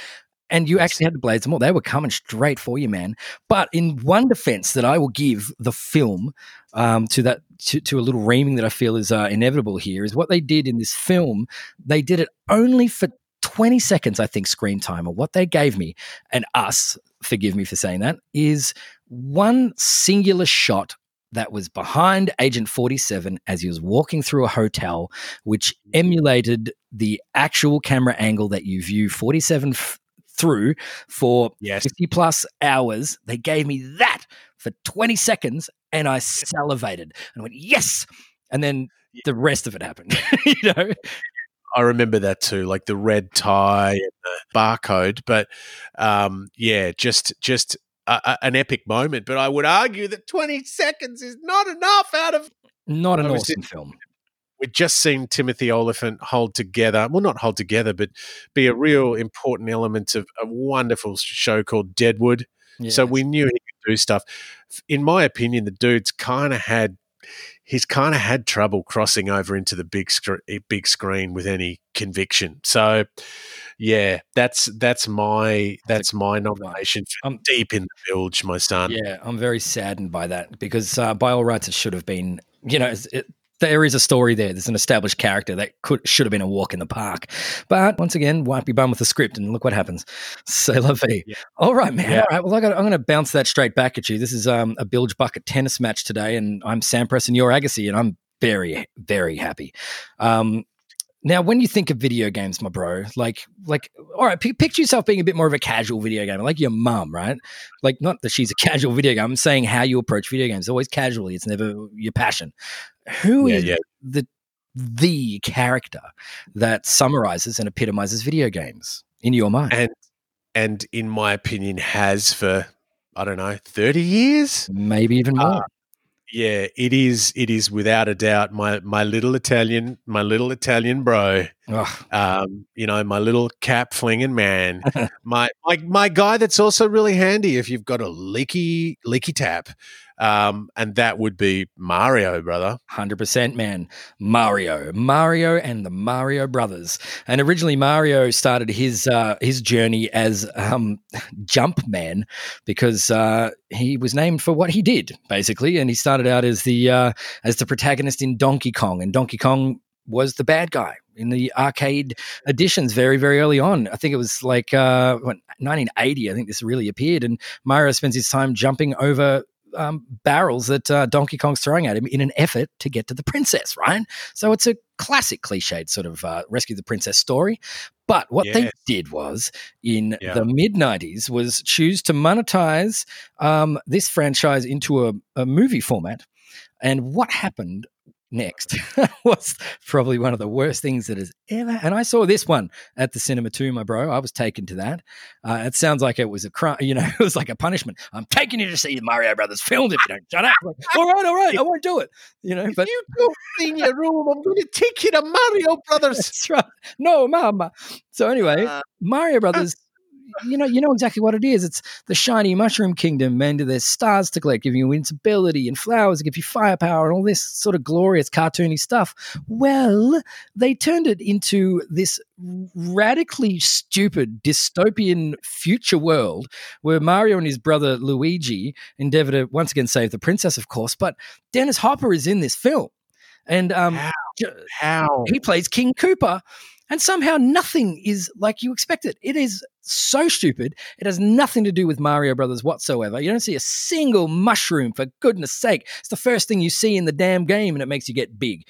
Speaker 1: and you actually had to blaze them all. They were coming straight for you, man. But in one defense that I will give the film um, to that to, to, a little reaming that I feel is uh, inevitable here is what they did in this film. They did it only for 20 seconds, I think, screen time. Or what they gave me and us, forgive me for saying that, is one singular shot that was behind Agent 47 as he was walking through a hotel, which emulated the actual camera angle that you view 47 f- through for yes. 50 plus hours. They gave me that for 20 seconds and I salivated and went, yes. And then the rest of it happened, you know?
Speaker 2: I remember that too, like the red tie and the barcode. But um, yeah, just just a, an epic moment. But I would argue that 20 seconds is not enough out of
Speaker 1: not an awesome film
Speaker 2: we've just seen Timothy Olyphant hold together, well, not hold together, but be a real important element of a wonderful show called Deadwood. Yes. So we knew he could do stuff. In my opinion, the dude's kind of had he's kind of had trouble crossing over into the big sc- eh, big screen with any conviction. So yeah, that's that's my that's my nomination I'm deep in the bilge, my son.
Speaker 1: Yeah, I'm very saddened by that because uh, by all rights it should have been you know it, there is a story there. There's an established character that could should have been a walk in the park. But once again, won't be bum with the script, and look what happens. La vie. Yeah. All right, man. Yeah. All right. Well, I am going to bounce that straight back at you. This is um, a bilge bucket tennis match today, and I'm Sampras and you're Agassi, and I'm very, very happy. Um, now, when you think of video games, my bro, like, like, all right, p- picture yourself being a bit more of a casual video gamer, like your mum, right? Like, not that she's a casual video game. I'm saying how you approach video games. Always casually. It's never your passion. Who yeah, is yeah. the the character that summarizes and epitomizes video games in your mind?
Speaker 2: And and in my opinion, has for I don't know thirty years,
Speaker 1: maybe even uh, more. Uh,
Speaker 2: yeah, it is. It is without a doubt my my little Italian, my little Italian bro. Um, you know, my little cap flinging man, my my my guy that's also really handy if you've got a leaky leaky tap. Um, and that would be Mario, brother.
Speaker 1: 100%, man. Mario. Mario and the Mario Brothers. And originally, Mario started his uh, his journey as um, Jumpman because uh, he was named for what he did, basically. And he started out as the uh, as the protagonist in Donkey Kong. And Donkey Kong was the bad guy in the arcade editions very, very early on. I think it was like uh, 1980. I think this really appeared, and Mario spends his time jumping over um, barrels that uh, Donkey Kong's throwing at him in an effort to get to the princess, right? So it's a classic cliched sort of uh, rescue the princess story. But what yes. they did was in yeah. the mid 90s was choose to monetize um, this franchise into a, a movie format. And what happened next was probably one of the worst things that has ever. And I saw this one at the cinema too, my bro. I was taken to that. Uh, it sounds like it was a crime. You know, it was like a punishment. I'm taking you to see the Mario Brothers film if you don't shut up. Like, all right, all right, I won't do it. You know,
Speaker 2: if
Speaker 1: but
Speaker 2: you don't in your room, I'm going to take you to Mario Brothers.
Speaker 1: That's right. No, mama. So anyway, uh, Mario Brothers you know, you know exactly what it is. It's the shiny mushroom kingdom, and there's stars to collect, giving you invincibility, and flowers that give you firepower, and all this sort of glorious cartoony stuff. Well, they turned it into this radically stupid dystopian future world where Mario and his brother Luigi endeavor to once again save the princess, of course. But Dennis Hopper is in this film, and um,
Speaker 2: how? how?
Speaker 1: he plays King Koopa and somehow nothing is like you expect it. It is so stupid. It has nothing to do with Mario Brothers whatsoever. You don't see a single mushroom, for goodness sake. It's the first thing you see in the damn game, and it makes you get big.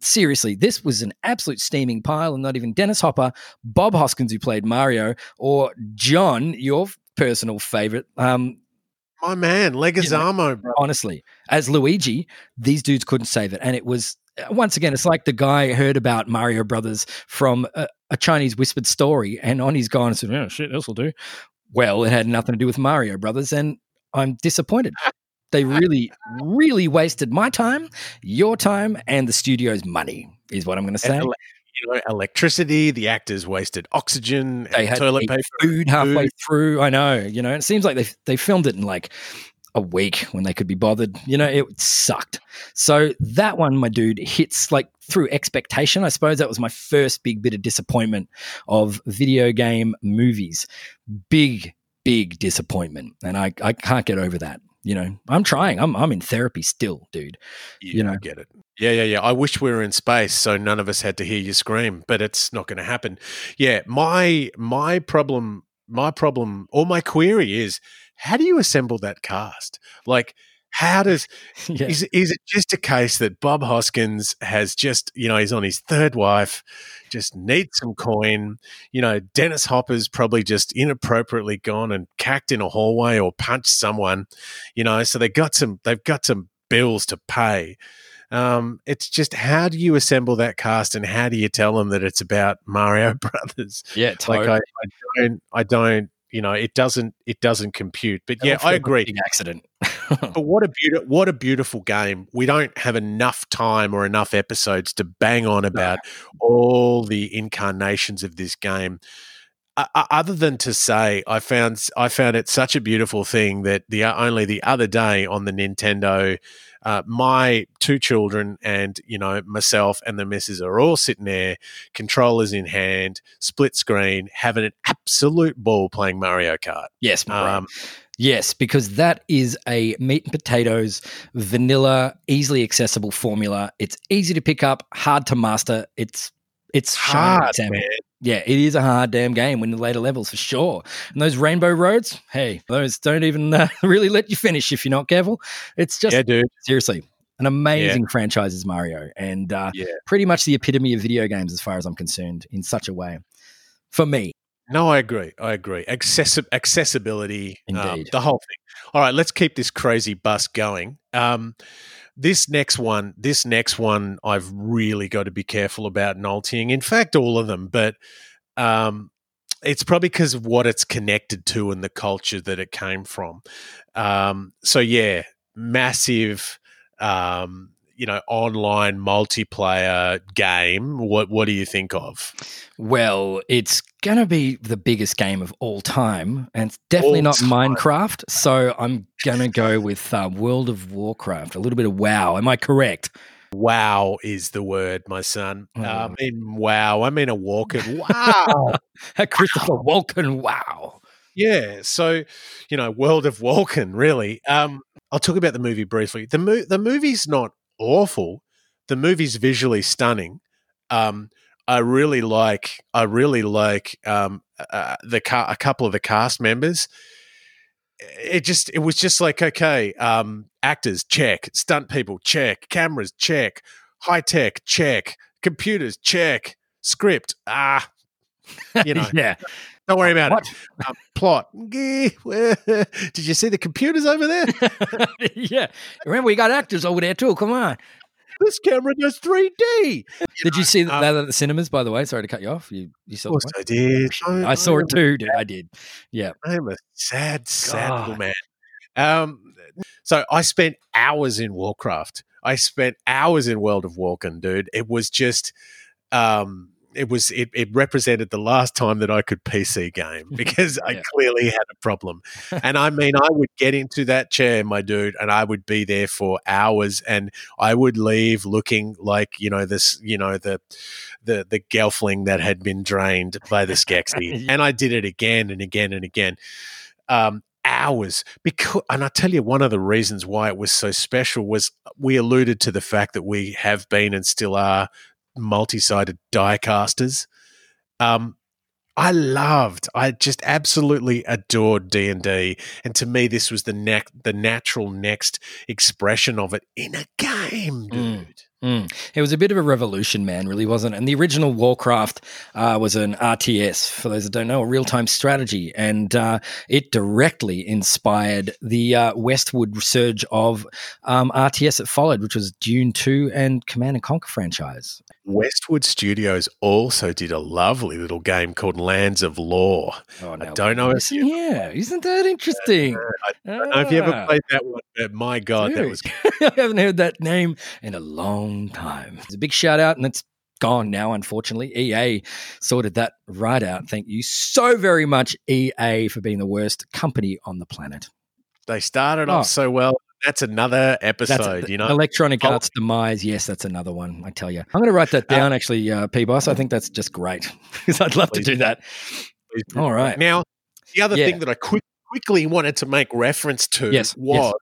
Speaker 1: Seriously, this was an absolute steaming pile, and not even Dennis Hopper, Bob Hoskins, who played Mario, or John, your personal favorite, um,
Speaker 2: my man, Leguizamo, you know,
Speaker 1: Honestly, as Luigi, these dudes couldn't save it, and it was uh, once again, it's like the guy heard about Mario Brothers from a, a Chinese whispered story, and on his guy and said, "Oh shit, this will do." Well, it had nothing to do with Mario Brothers, and I'm disappointed. They really, really wasted my time, your time, and the studio's money. Is what I'm going to say.
Speaker 2: You electricity. The actors wasted oxygen.
Speaker 1: They had
Speaker 2: toilet paper,
Speaker 1: food halfway food. through. I know. You know, it seems like they they filmed it in like a week when they could be bothered. You know, it sucked. So that one, my dude, hits like through expectation. I suppose that was my first big bit of disappointment of video game movies. Big, big disappointment. And I, I can't get over that. You know, I'm trying. I'm I'm in therapy still, dude.
Speaker 2: Yeah, you know, I get it. Yeah, yeah, yeah. I wish we were in space so none of us had to hear you scream, but it's not going to happen. Yeah, my my problem, my problem, or my query is how do you assemble that cast? Like, how does yeah. is is it just a case that Bob Hoskins has just you know he's on his third wife, just needs some coin. You know, Dennis Hopper's probably just inappropriately gone and cacked in a hallway or punched someone. You know, so they got some they've got some bills to pay. Um, it's just how do you assemble that cast and how do you tell them that it's about Mario Brothers?
Speaker 1: Yeah, totally.
Speaker 2: like I, I don't I don't you know it doesn't it doesn't compute but yeah i agree.
Speaker 1: accident.
Speaker 2: But what a beautiful what a beautiful game. We don't have enough time or enough episodes to bang on about all the incarnations of this game other than to say i found i found it such a beautiful thing that the only the other day on the nintendo uh, my two children and you know myself and the missus are all sitting there, controllers in hand, split screen, having an absolute ball playing Mario Kart.
Speaker 1: Yes, um, Yes, because that is a meat and potatoes, vanilla, easily accessible formula. It's easy to pick up, hard to master. It's it's
Speaker 2: hard, man.
Speaker 1: Yeah, it is a hard damn game when the later levels for sure. And those rainbow roads, hey, those don't even uh, really let you finish if you're not careful. It's just
Speaker 2: yeah, dude.
Speaker 1: seriously an amazing yeah. franchise is Mario, and uh, yeah. pretty much the epitome of video games as far as I'm concerned in such a way. For me,
Speaker 2: no, I agree. I agree. Accessi- accessibility,
Speaker 1: um, indeed,
Speaker 2: the whole thing. All right, let's keep this crazy bus going. Um, this next one, this next one, I've really got to be careful about nultying. In fact, all of them, but um, it's probably because of what it's connected to and the culture that it came from. Um, so yeah, massive. Um, you know online multiplayer game what what do you think of
Speaker 1: well it's gonna be the biggest game of all time and it's definitely all not time. minecraft so i'm gonna go with uh, world of warcraft a little bit of wow am i correct
Speaker 2: Wow is the word, my son. Oh. Uh, I mean, wow. I mean, a walking wow.
Speaker 1: Christopher Walken, wow.
Speaker 2: Yeah. So, you know, world of Walken, really. Um, I'll talk about the movie briefly. The, mo- the movie's not awful. The movie's visually stunning. Um, I really like. I really like um, uh, the ca- a couple of the cast members. It just it was just like okay, um, actors check, stunt people check, cameras check, high tech check, computers check, script ah, you know
Speaker 1: yeah.
Speaker 2: Don't worry about what? it. Um, plot. Did you see the computers over there?
Speaker 1: yeah. Remember, we got actors over there too. Come on.
Speaker 2: This camera does 3D.
Speaker 1: You did know, you see um, that at the cinemas, by the way? Sorry to cut you off. You, you saw
Speaker 2: it? I did.
Speaker 1: I, I saw it too. Dude. I did. Yeah.
Speaker 2: I'm a sad, sad little man. Um, so I spent hours in Warcraft. I spent hours in World of Warcraft, dude. It was just um it was it, it represented the last time that I could PC game because yeah. I clearly had a problem. and I mean, I would get into that chair, my dude, and I would be there for hours, and I would leave looking like you know this, you know the the the gelfling that had been drained by the Skeksis. and I did it again and again and again. Um, hours because and i tell you one of the reasons why it was so special was we alluded to the fact that we have been and still are multi-sided die casters. Um, I loved, I just absolutely adored D and D, and to me, this was the ne- the natural next expression of it in a game, mm, dude.
Speaker 1: Mm, it was a bit of a revolution, man, really wasn't. It? And the original Warcraft uh, was an RTS, for those that don't know, a real time strategy, and uh, it directly inspired the uh, Westwood surge of um, RTS that followed, which was Dune Two and Command and Conquer franchise.
Speaker 2: Westwood Studios also did a lovely little game called Lands of Lore. Oh, I don't know if
Speaker 1: you, yeah, isn't that interesting?
Speaker 2: I don't know if you ever ah. played that one, but my God, Dude. that was.
Speaker 1: I haven't heard that name in a long time. It's a big shout out, and it's gone now, unfortunately. EA sorted that right out. Thank you so very much, EA, for being the worst company on the planet.
Speaker 2: They started oh. off so well that's another episode, you know.
Speaker 1: Electronic oh. Arts demise. Yes, that's another one. I tell you, I'm going to write that uh, down. Uh, actually, uh, P boss. I think that's just great because I'd love to do that. All right.
Speaker 2: Now, the other yeah. thing that I quick, quickly wanted to make reference to yes. was. Yes.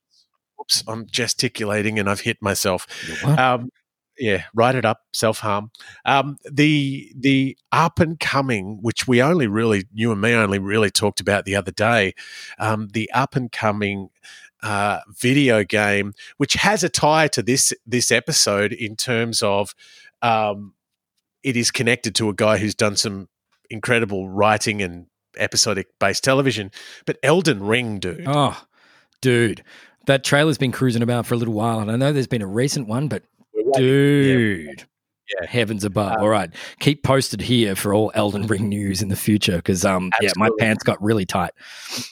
Speaker 2: Oops, I'm gesticulating and I've hit myself. Um, yeah, write it up, self harm. Um, the the up and coming, which we only really you and me only really talked about the other day, um, the up and coming uh, video game, which has a tie to this this episode in terms of um, it is connected to a guy who's done some incredible writing and episodic based television. But Elden Ring, dude.
Speaker 1: Oh, dude. That trailer's been cruising about for a little while, and I know there's been a recent one, but dude, yeah. Heavens above. Um, all right, keep posted here for all Elden Ring news in the future because um absolutely. yeah, my pants got really tight.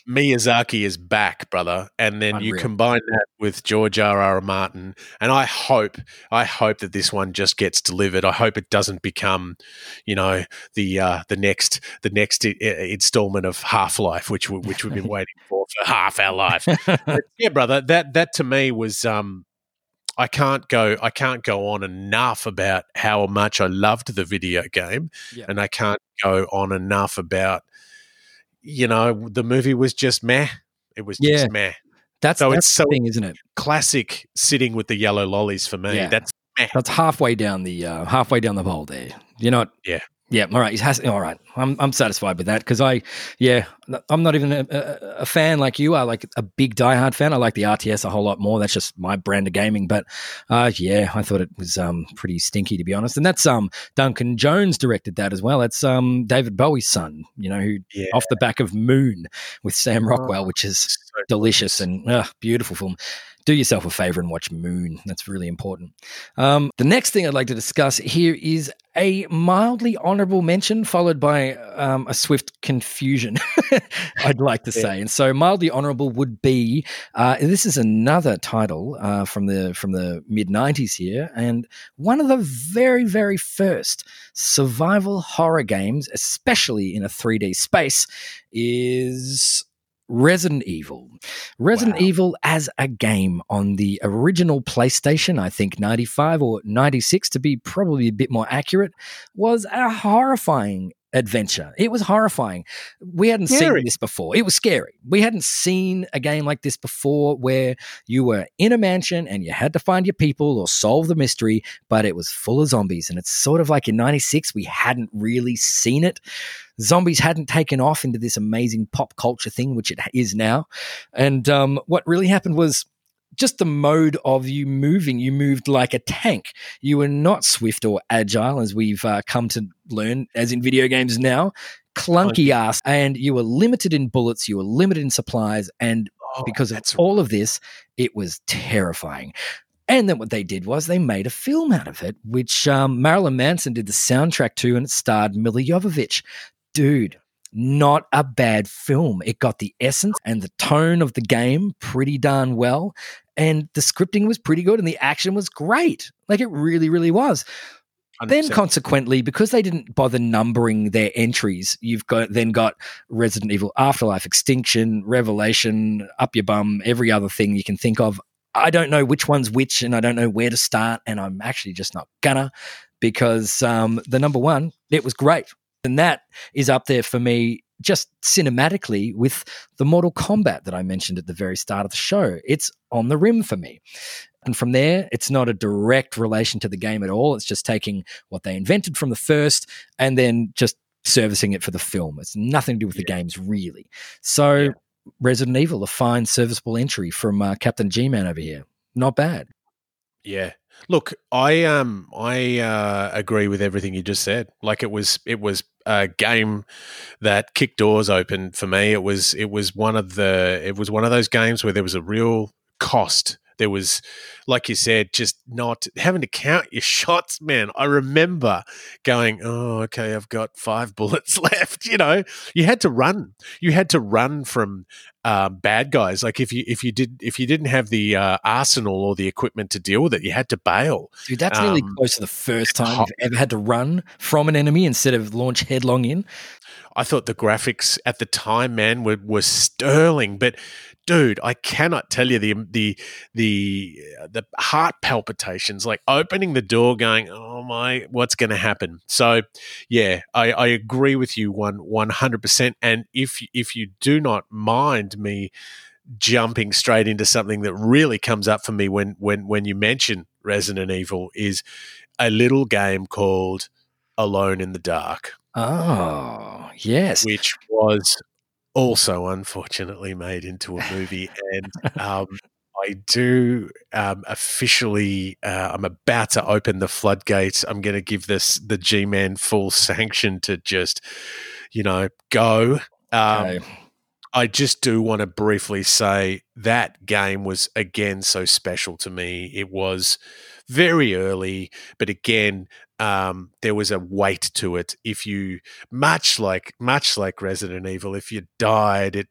Speaker 2: Miyazaki is back, brother, and then Unreal. you combine that with George R. R. Martin, and I hope I hope that this one just gets delivered. I hope it doesn't become, you know, the uh, the next the next I- installment of Half Life, which we, which we've been waiting for for half our life. yeah, brother, that that to me was um I can't go I can't go on enough about how much I loved the video game yeah. and I can't go on enough about you know the movie was just meh it was yeah. just meh
Speaker 1: that's so that's it's so thing isn't it
Speaker 2: classic sitting with the yellow lollies for me yeah. that's meh.
Speaker 1: that's halfway down the uh, halfway down the bowl there you know
Speaker 2: yeah
Speaker 1: yeah, all right. He has all right. I'm I'm satisfied with that because I, yeah, I'm not even a, a, a, fan like you are, like a big diehard fan. I like the RTS a whole lot more. That's just my brand of gaming. But uh, yeah, I thought it was um pretty stinky to be honest. And that's um Duncan Jones directed that as well. That's um David Bowie's son. You know, who yeah. off the back of Moon with Sam Rockwell, which is delicious and uh, beautiful film do yourself a favor and watch Moon. That's really important. Um, the next thing I'd like to discuss here is a mildly honorable mention followed by um, a swift confusion, I'd like to say. And so, mildly honorable would be uh, this is another title uh, from the from the mid '90s here, and one of the very very first survival horror games, especially in a 3D space, is Resident Evil. Resident wow. Evil as a game on the original PlayStation, I think 95 or 96 to be probably a bit more accurate, was a horrifying adventure. It was horrifying. We hadn't scary. seen this before. It was scary. We hadn't seen a game like this before where you were in a mansion and you had to find your people or solve the mystery, but it was full of zombies. And it's sort of like in 96, we hadn't really seen it zombies hadn't taken off into this amazing pop culture thing, which it is now. And um, what really happened was just the mode of you moving. You moved like a tank. You were not swift or agile, as we've uh, come to learn, as in video games now. Clunky ass, and you were limited in bullets. You were limited in supplies, and oh, because of all of this, it was terrifying. And then what they did was they made a film out of it, which um, Marilyn Manson did the soundtrack to, and it starred Milla Jovovich dude, not a bad film. It got the essence and the tone of the game pretty darn well. And the scripting was pretty good and the action was great. Like it really, really was. 100%. Then, consequently, because they didn't bother numbering their entries, you've got then got Resident Evil Afterlife, Extinction, Revelation, Up Your Bum, every other thing you can think of. I don't know which one's which, and I don't know where to start, and I'm actually just not gonna because um, the number one, it was great. And that is up there for me just cinematically with the Mortal Kombat that I mentioned at the very start of the show. It's on the rim for me. And from there, it's not a direct relation to the game at all. It's just taking what they invented from the first and then just servicing it for the film. It's nothing to do with yeah. the games, really. So, yeah. Resident Evil, a fine, serviceable entry from uh, Captain G Man over here. Not bad.
Speaker 2: Yeah. Look, I um I uh, agree with everything you just said. Like it was it was a game that kicked doors open for me. It was it was one of the it was one of those games where there was a real cost there was, like you said, just not having to count your shots, man. I remember going, oh, okay, I've got five bullets left. You know, you had to run. You had to run from uh, bad guys. Like if you if you did if you didn't have the uh, arsenal or the equipment to deal with it, you had to bail.
Speaker 1: Dude, that's um, close to the first time you've ever had to run from an enemy instead of launch headlong in.
Speaker 2: I thought the graphics at the time, man, were, were sterling. But dude, I cannot tell you the the the uh, the heart palpitations, like opening the door, going, "Oh my, what's going to happen?" So, yeah, I, I agree with you one one hundred percent. And if if you do not mind me jumping straight into something that really comes up for me when when when you mention Resident Evil is a little game called Alone in the Dark.
Speaker 1: Oh, yes.
Speaker 2: Which was also unfortunately made into a movie. and um, I do um, officially, uh, I'm about to open the floodgates. I'm going to give this the G Man full sanction to just, you know, go. Um, okay. I just do want to briefly say that game was again so special to me. It was very early, but again, um, there was a weight to it. If you much like much like Resident Evil, if you died, it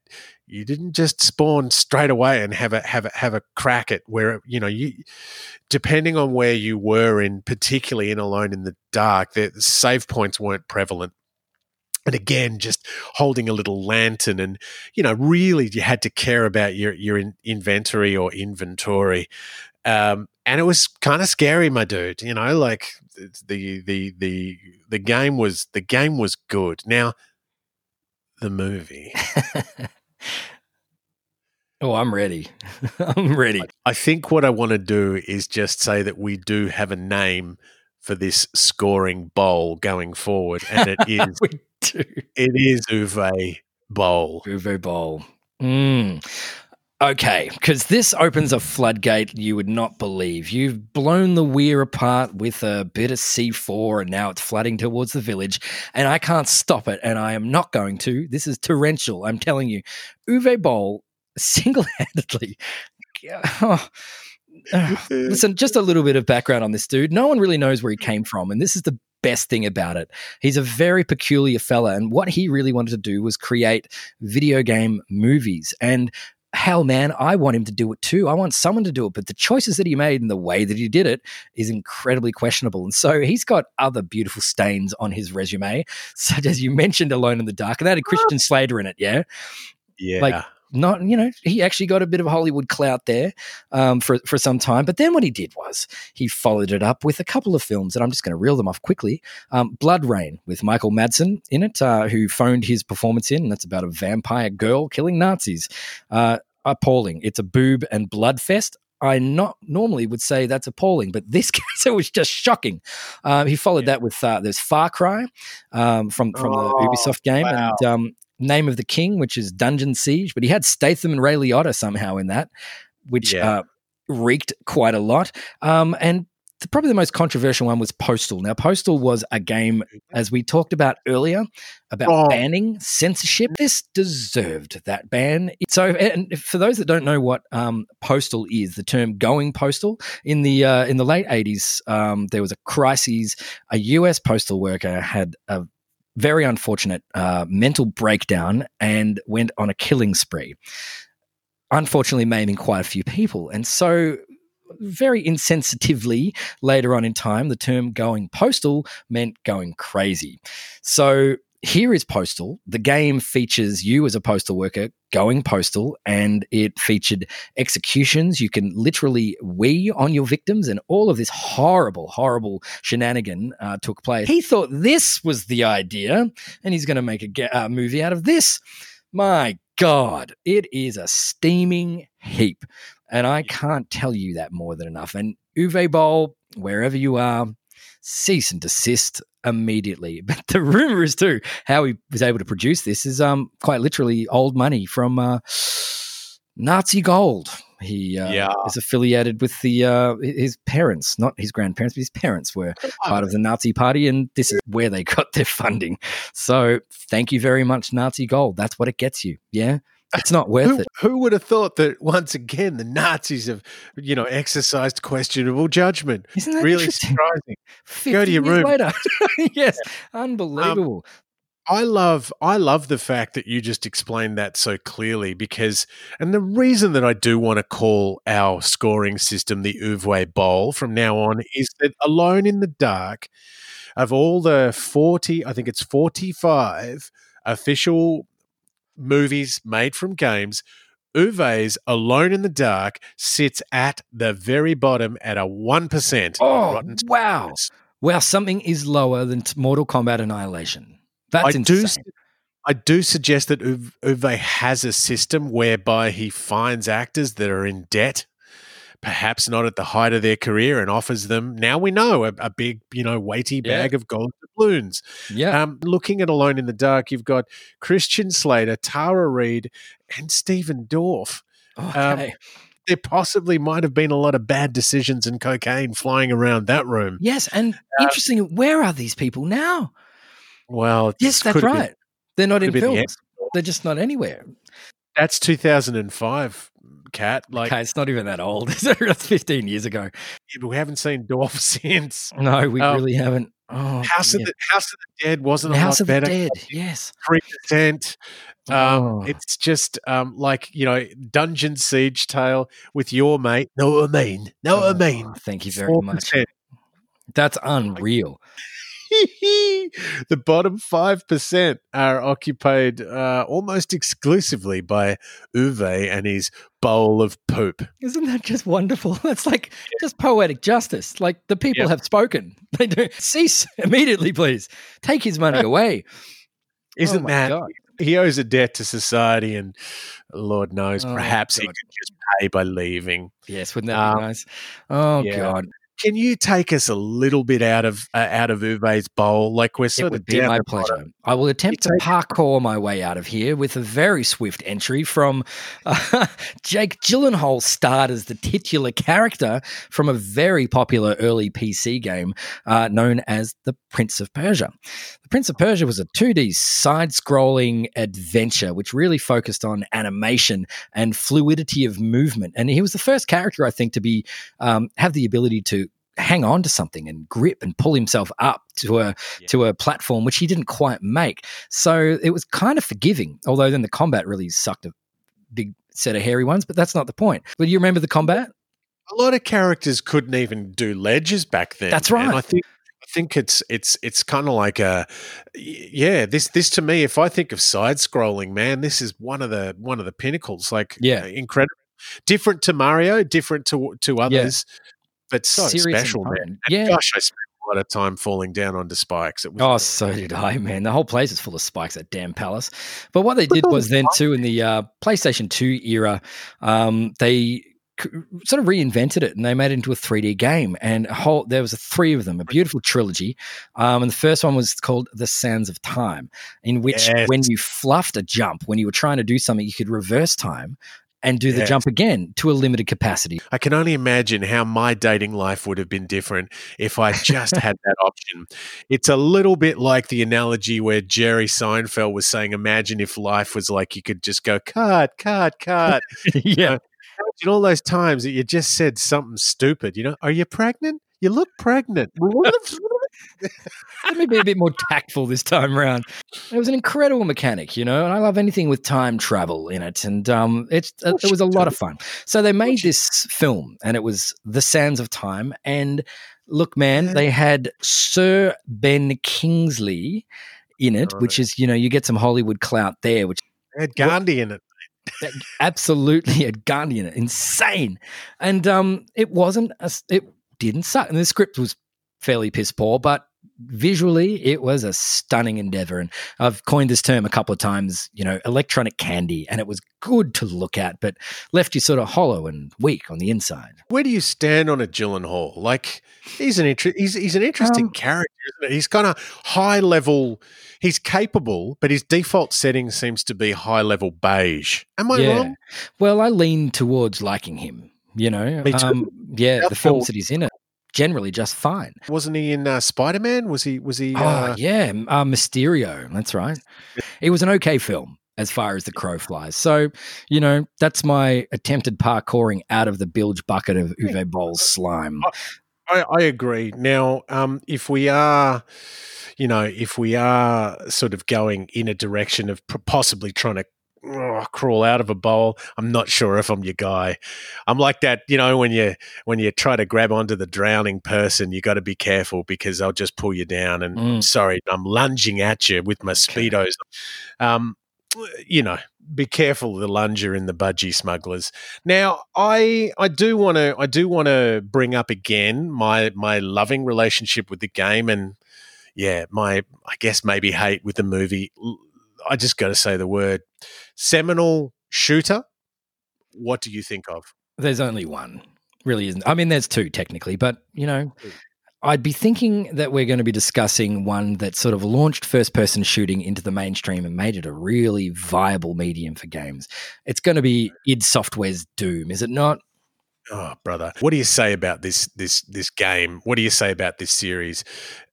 Speaker 2: you didn't just spawn straight away and have a have a have a crack at where you know you depending on where you were in particularly in Alone in the Dark, the save points weren't prevalent. And again, just holding a little lantern, and you know, really, you had to care about your your in, inventory or inventory. Um, and it was kind of scary, my dude. You know, like the the the the game was the game was good. Now, the movie.
Speaker 1: oh, I'm ready. I'm ready.
Speaker 2: I think what I want to do is just say that we do have a name for this scoring bowl going forward, and it is we do. It is Uwe Boll.
Speaker 1: Uwe Bowl. Mm. Okay, because this opens a floodgate you would not believe. You've blown the weir apart with a bit of C4 and now it's flooding towards the village, and I can't stop it, and I am not going to. This is torrential, I'm telling you. Uwe Boll single handedly. Oh, listen, just a little bit of background on this dude. No one really knows where he came from, and this is the best thing about it. He's a very peculiar fella, and what he really wanted to do was create video game movies. And hell, man, I want him to do it too. I want someone to do it. But the choices that he made and the way that he did it is incredibly questionable. And so he's got other beautiful stains on his resume, such as you mentioned Alone in the Dark. And that had Christian Slater in it, yeah?
Speaker 2: Yeah.
Speaker 1: Like, not you know he actually got a bit of Hollywood clout there um, for for some time. But then what he did was he followed it up with a couple of films, and I'm just going to reel them off quickly. Um, Rain with Michael Madsen in it, uh, who phoned his performance in, and that's about a vampire girl killing Nazis. Uh, appalling. It's a boob and blood fest. I not normally would say that's appalling, but this case it was just shocking. Uh, he followed yeah. that with uh, there's Far Cry um, from from oh, the Ubisoft game, wow. and um, Name of the King, which is Dungeon Siege. But he had Statham and Ray Liotta somehow in that, which yeah. uh, reeked quite a lot. Um, and the, probably the most controversial one was Postal. Now, Postal was a game, as we talked about earlier, about oh. banning censorship. This deserved that ban. So, and for those that don't know what um, Postal is, the term "going postal" in the uh, in the late eighties, um, there was a crisis. A U.S. postal worker had a very unfortunate uh, mental breakdown and went on a killing spree unfortunately maiming quite a few people. And so very insensitively later on in time, the term going postal meant going crazy. So here is Postal. The game features you as a postal worker going postal, and it featured executions. You can literally wee on your victims, and all of this horrible, horrible shenanigan uh, took place. He thought this was the idea, and he's going to make a ga- uh, movie out of this. My God, it is a steaming heap. And I can't tell you that more than enough. And Uwe Boll, wherever you are, cease and desist immediately. But the rumor is too how he was able to produce this is um quite literally old money from uh, Nazi Gold. He uh, yeah. is affiliated with the uh, his parents, not his grandparents, but his parents were part of the Nazi Party, and this is where they got their funding. So, thank you very much, Nazi Gold. That's what it gets you. Yeah, it's not worth
Speaker 2: who,
Speaker 1: it.
Speaker 2: Who would have thought that once again the Nazis have, you know, exercised questionable judgment?
Speaker 1: Isn't that
Speaker 2: really surprising?
Speaker 1: Go to your room later. yes, unbelievable. Um,
Speaker 2: I love I love the fact that you just explained that so clearly because and the reason that I do want to call our scoring system the Uwe Bowl from now on is that Alone in the Dark of all the 40 I think it's 45 official movies made from games Uwe's Alone in the Dark sits at the very bottom at a 1%.
Speaker 1: Oh, wow. Wow, something is lower than Mortal Kombat Annihilation. That's I insane.
Speaker 2: Do, I do suggest that Uwe has a system whereby he finds actors that are in debt, perhaps not at the height of their career, and offers them. Now we know a, a big, you know, weighty bag yeah. of gold doubloons.
Speaker 1: Yeah.
Speaker 2: Um, looking at Alone in the Dark, you've got Christian Slater, Tara Reid, and Stephen Dorff.
Speaker 1: Um, okay. Um,
Speaker 2: there possibly might have been a lot of bad decisions and cocaine flying around that room.
Speaker 1: Yes, and uh, interesting. Where are these people now?
Speaker 2: Well,
Speaker 1: yes, that's right. Been, They're not in films. The They're just not anywhere.
Speaker 2: That's 2005, Cat. Like,
Speaker 1: okay, it's not even that old. that's 15 years ago.
Speaker 2: Yeah, but we haven't seen Dorff since.
Speaker 1: No, we um, really haven't. Oh,
Speaker 2: House of the House of the Dead wasn't a House lot
Speaker 1: of
Speaker 2: better.
Speaker 1: The Dead, yes,
Speaker 2: three percent. Um, oh. It's just um, like you know, Dungeon Siege Tale with your mate. What I mean? What I mean?
Speaker 1: Thank you very 4%. much. That's unreal.
Speaker 2: the bottom 5% are occupied uh, almost exclusively by Uwe and his bowl of poop.
Speaker 1: Isn't that just wonderful? That's like yeah. just poetic justice. Like the people have spoken. They do cease immediately, please. Take his money away.
Speaker 2: Isn't oh that God. he owes a debt to society and Lord knows, oh perhaps he could just pay by leaving.
Speaker 1: Yes, wouldn't that um, be nice? Oh yeah. God.
Speaker 2: Can you take us a little bit out of uh, out of Uwe's bowl? Like we're sort
Speaker 1: it would
Speaker 2: of
Speaker 1: be my pleasure. Bottom. I will attempt to parkour my way out of here with a very swift entry from uh, Jake Gyllenhaal starred as the titular character from a very popular early PC game uh, known as The Prince of Persia. The Prince of Persia was a 2D side-scrolling adventure which really focused on animation and fluidity of movement, and he was the first character I think to be um, have the ability to hang on to something and grip and pull himself up to a yeah. to a platform which he didn't quite make. So it was kind of forgiving, although then the combat really sucked a big set of hairy ones, but that's not the point. But you remember the combat?
Speaker 2: A lot of characters couldn't even do ledges back then.
Speaker 1: That's right.
Speaker 2: I think I think it's it's it's kind of like a yeah this this to me if I think of side scrolling man this is one of the one of the pinnacles like
Speaker 1: yeah
Speaker 2: uh, incredible different to Mario different to to others yeah but so special, man. And
Speaker 1: yeah.
Speaker 2: Gosh, I spent a lot of time falling down onto spikes.
Speaker 1: It was oh, so did I, man. The whole place is full of spikes at damn palace. But what they did was then too in the uh, PlayStation Two era, um, they sort of reinvented it and they made it into a 3D game. And a whole there was a three of them, a beautiful trilogy. Um, and the first one was called The Sands of Time, in which yes. when you fluffed a jump, when you were trying to do something, you could reverse time and do the yes. jump again to a limited capacity.
Speaker 2: I can only imagine how my dating life would have been different if I just had that option. It's a little bit like the analogy where Jerry Seinfeld was saying, Imagine if life was like you could just go, cut, cut, cut.
Speaker 1: yeah. Uh,
Speaker 2: imagine all those times that you just said something stupid. You know, are you pregnant? You look pregnant.
Speaker 1: Let me be a bit more tactful this time around. It was an incredible mechanic, you know, and I love anything with time travel in it, and um, it uh, it was a lot of fun. So they made this film, and it was The Sands of Time. And look, man, they had Sir Ben Kingsley in it, which is you know you get some Hollywood clout there, which
Speaker 2: had Gandhi in it.
Speaker 1: Absolutely, had Gandhi in it, insane, and um, it wasn't a, it didn't suck, and the script was fairly piss poor, but visually, it was a stunning endeavor. And I've coined this term a couple of times, you know, electronic candy, and it was good to look at, but left you sort of hollow and weak on the inside.
Speaker 2: Where do you stand on a Gyllenhaal? Like, he's an inter- he's, he's an interesting um, character, He's kind of high level. He's capable, but his default setting seems to be high level beige. Am I yeah. wrong?
Speaker 1: Well, I lean towards liking him. You know, um, yeah, the films that he's in it generally just fine.
Speaker 2: Wasn't he in uh, Spider Man? Was he? Was he?
Speaker 1: Oh, uh... Oh yeah, uh, Mysterio. That's right. It was an okay film as far as the crow flies. So, you know, that's my attempted parkouring out of the bilge bucket of Uwe Boll's slime.
Speaker 2: I, I agree. Now, um, if we are, you know, if we are sort of going in a direction of possibly trying to oh, crawl out of a bowl. I'm not sure if I'm your guy. I'm like that, you know, when you when you try to grab onto the drowning person, you got to be careful because they'll just pull you down. And mm. sorry, I'm lunging at you with my okay. speedos. Um, you know, be careful the lunger in the budgie smugglers. Now, I I do want to I do want to bring up again my my loving relationship with the game and yeah, my I guess maybe hate with the movie. I just got to say the word seminal shooter. What do you think of?
Speaker 1: There's only one, really isn't. I mean, there's two technically, but you know, I'd be thinking that we're going to be discussing one that sort of launched first person shooting into the mainstream and made it a really viable medium for games. It's going to be id Software's Doom, is it not?
Speaker 2: Oh, brother, what do you say about this this this game? What do you say about this series?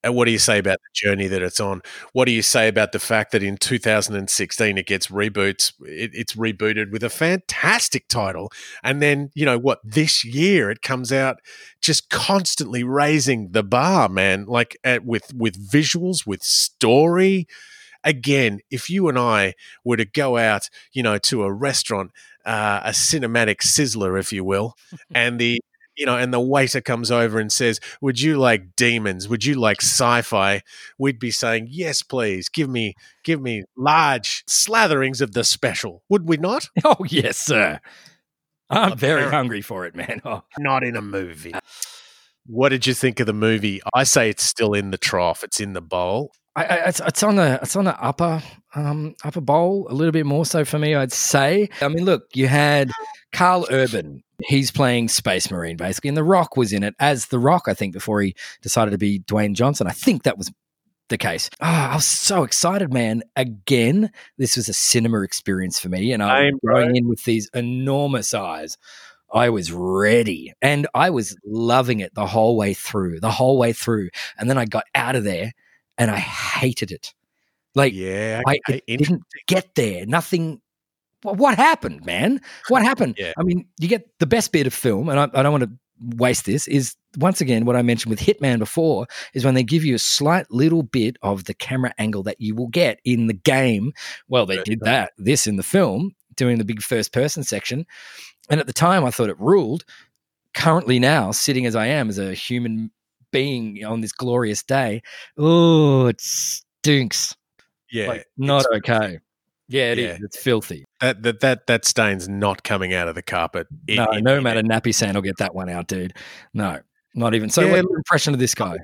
Speaker 2: And what do you say about the journey that it's on? What do you say about the fact that in 2016 it gets reboots? It, it's rebooted with a fantastic title, and then you know what? This year it comes out just constantly raising the bar, man. Like at, with with visuals, with story. Again, if you and I were to go out, you know, to a restaurant uh, a cinematic sizzler, if you will, and the you know, and the waiter comes over and says, "Would you like demons? Would you like sci-fi?" We'd be saying, "Yes, please. Give me, give me large slatherings of the special." Would we not?
Speaker 1: Oh yes, sir. I'm very hungry for it, man. Oh.
Speaker 2: Not in a movie. What did you think of the movie? I say it's still in the trough. It's in the bowl.
Speaker 1: I, I, it's, it's on the it's on the upper um, upper bowl a little bit more so for me. I'd say. I mean, look, you had Karl Urban. He's playing Space Marine basically, and The Rock was in it as The Rock. I think before he decided to be Dwayne Johnson. I think that was the case. Oh, I was so excited, man. Again, this was a cinema experience for me, and I'm going in with these enormous eyes. I was ready and I was loving it the whole way through, the whole way through. And then I got out of there and I hated it. Like, yeah, I, I didn't get there. Nothing. What happened, man? What happened? yeah. I mean, you get the best bit of film, and I, I don't want to waste this. Is once again what I mentioned with Hitman before is when they give you a slight little bit of the camera angle that you will get in the game. Well, they did that this in the film, doing the big first person section, and at the time I thought it ruled. Currently, now sitting as I am as a human being on this glorious day. Oh, it stinks.
Speaker 2: Yeah,
Speaker 1: like, not okay. Yeah, it yeah. is. It's filthy.
Speaker 2: That, that that that stain's not coming out of the carpet.
Speaker 1: It, no, it, no it, matter. Napisan will get that one out, dude. No, not even. So, yeah, what's your impression of this guy?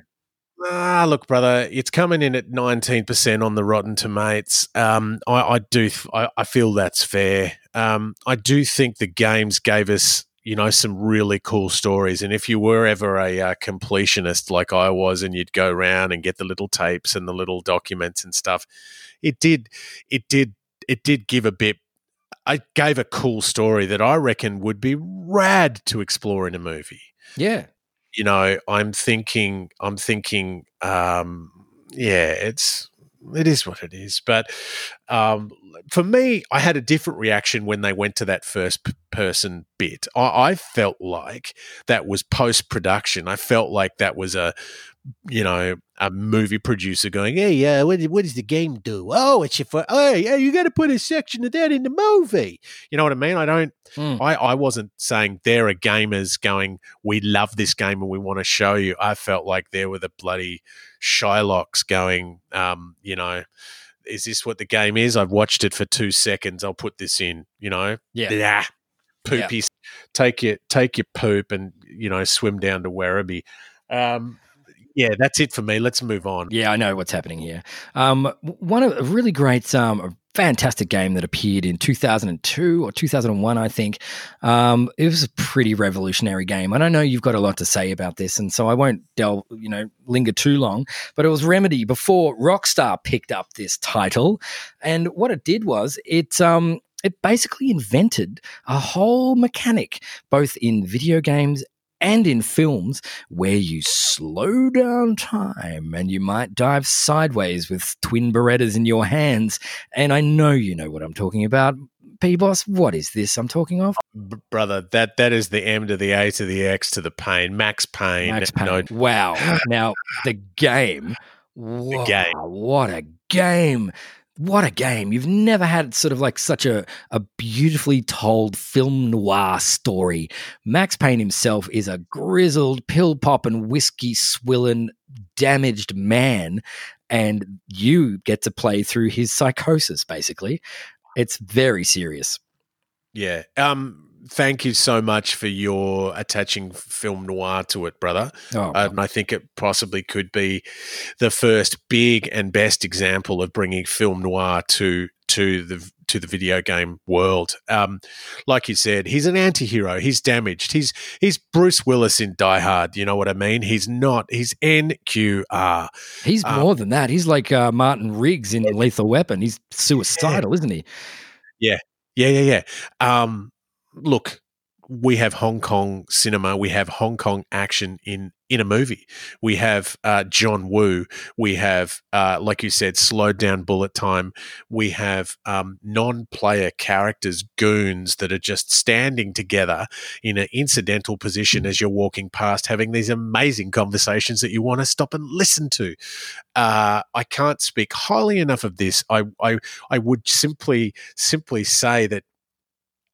Speaker 2: Ah, look, brother, it's coming in at nineteen percent on the Rotten Tomatoes. Um, I, I do, I, I, feel that's fair. Um, I do think the games gave us you know some really cool stories and if you were ever a uh, completionist like i was and you'd go around and get the little tapes and the little documents and stuff it did it did it did give a bit I gave a cool story that i reckon would be rad to explore in a movie
Speaker 1: yeah
Speaker 2: you know i'm thinking i'm thinking um yeah it's it is what it is. But um, for me, I had a different reaction when they went to that first p- person bit. I, I felt like that was post production. I felt like that was a you know, a movie producer going, "Hey, yeah, uh, what, what does the game do? Oh, it's your for, hey, hey, you got to put a section of that in the movie." You know what I mean? I don't. Mm. I I wasn't saying there are gamers going, "We love this game and we want to show you." I felt like there were the bloody Shylocks going, um, you know. Is this what the game is? I've watched it for two seconds. I'll put this in. You know,
Speaker 1: yeah,
Speaker 2: poopy. Yeah. Take your take your poop and you know swim down to Werribee. Um, yeah, that's it for me. Let's move on.
Speaker 1: Yeah, I know what's happening here. Um, one of a really great, um, fantastic game that appeared in 2002 or 2001, I think. Um, it was a pretty revolutionary game, and I know you've got a lot to say about this, and so I won't delve, you know, linger too long. But it was Remedy before Rockstar picked up this title, and what it did was it um, it basically invented a whole mechanic, both in video games and in films where you slow down time and you might dive sideways with twin Berettas in your hands. And I know you know what I'm talking about. P boss, what is this I'm talking of?
Speaker 2: Brother, that that is the M to the A to the X to the pain. Max Payne.
Speaker 1: Max Payne. No. Wow. now the game. The game. What a game what a game. You've never had sort of like such a, a beautifully told film noir story. Max Payne himself is a grizzled, pill popping, whiskey swilling, damaged man. And you get to play through his psychosis, basically. It's very serious.
Speaker 2: Yeah. Um, thank you so much for your attaching film noir to it, brother. Oh, and I think it possibly could be the first big and best example of bringing film noir to to the to the video game world. Um, like you said, he's an anti-hero. He's damaged. He's he's Bruce Willis in Die Hard. You know what I mean? He's not. He's NQR.
Speaker 1: He's um, more than that. He's like uh, Martin Riggs in Lethal Weapon. He's suicidal, yeah. isn't he?
Speaker 2: Yeah, yeah, yeah, yeah. Um, look, we have Hong Kong cinema, we have Hong Kong action in in a movie. We have uh, John Woo. We have, uh, like you said, slowed down bullet time. We have um, non-player characters, goons that are just standing together in an incidental position as you're walking past, having these amazing conversations that you want to stop and listen to. Uh, I can't speak highly enough of this. I, I I would simply simply say that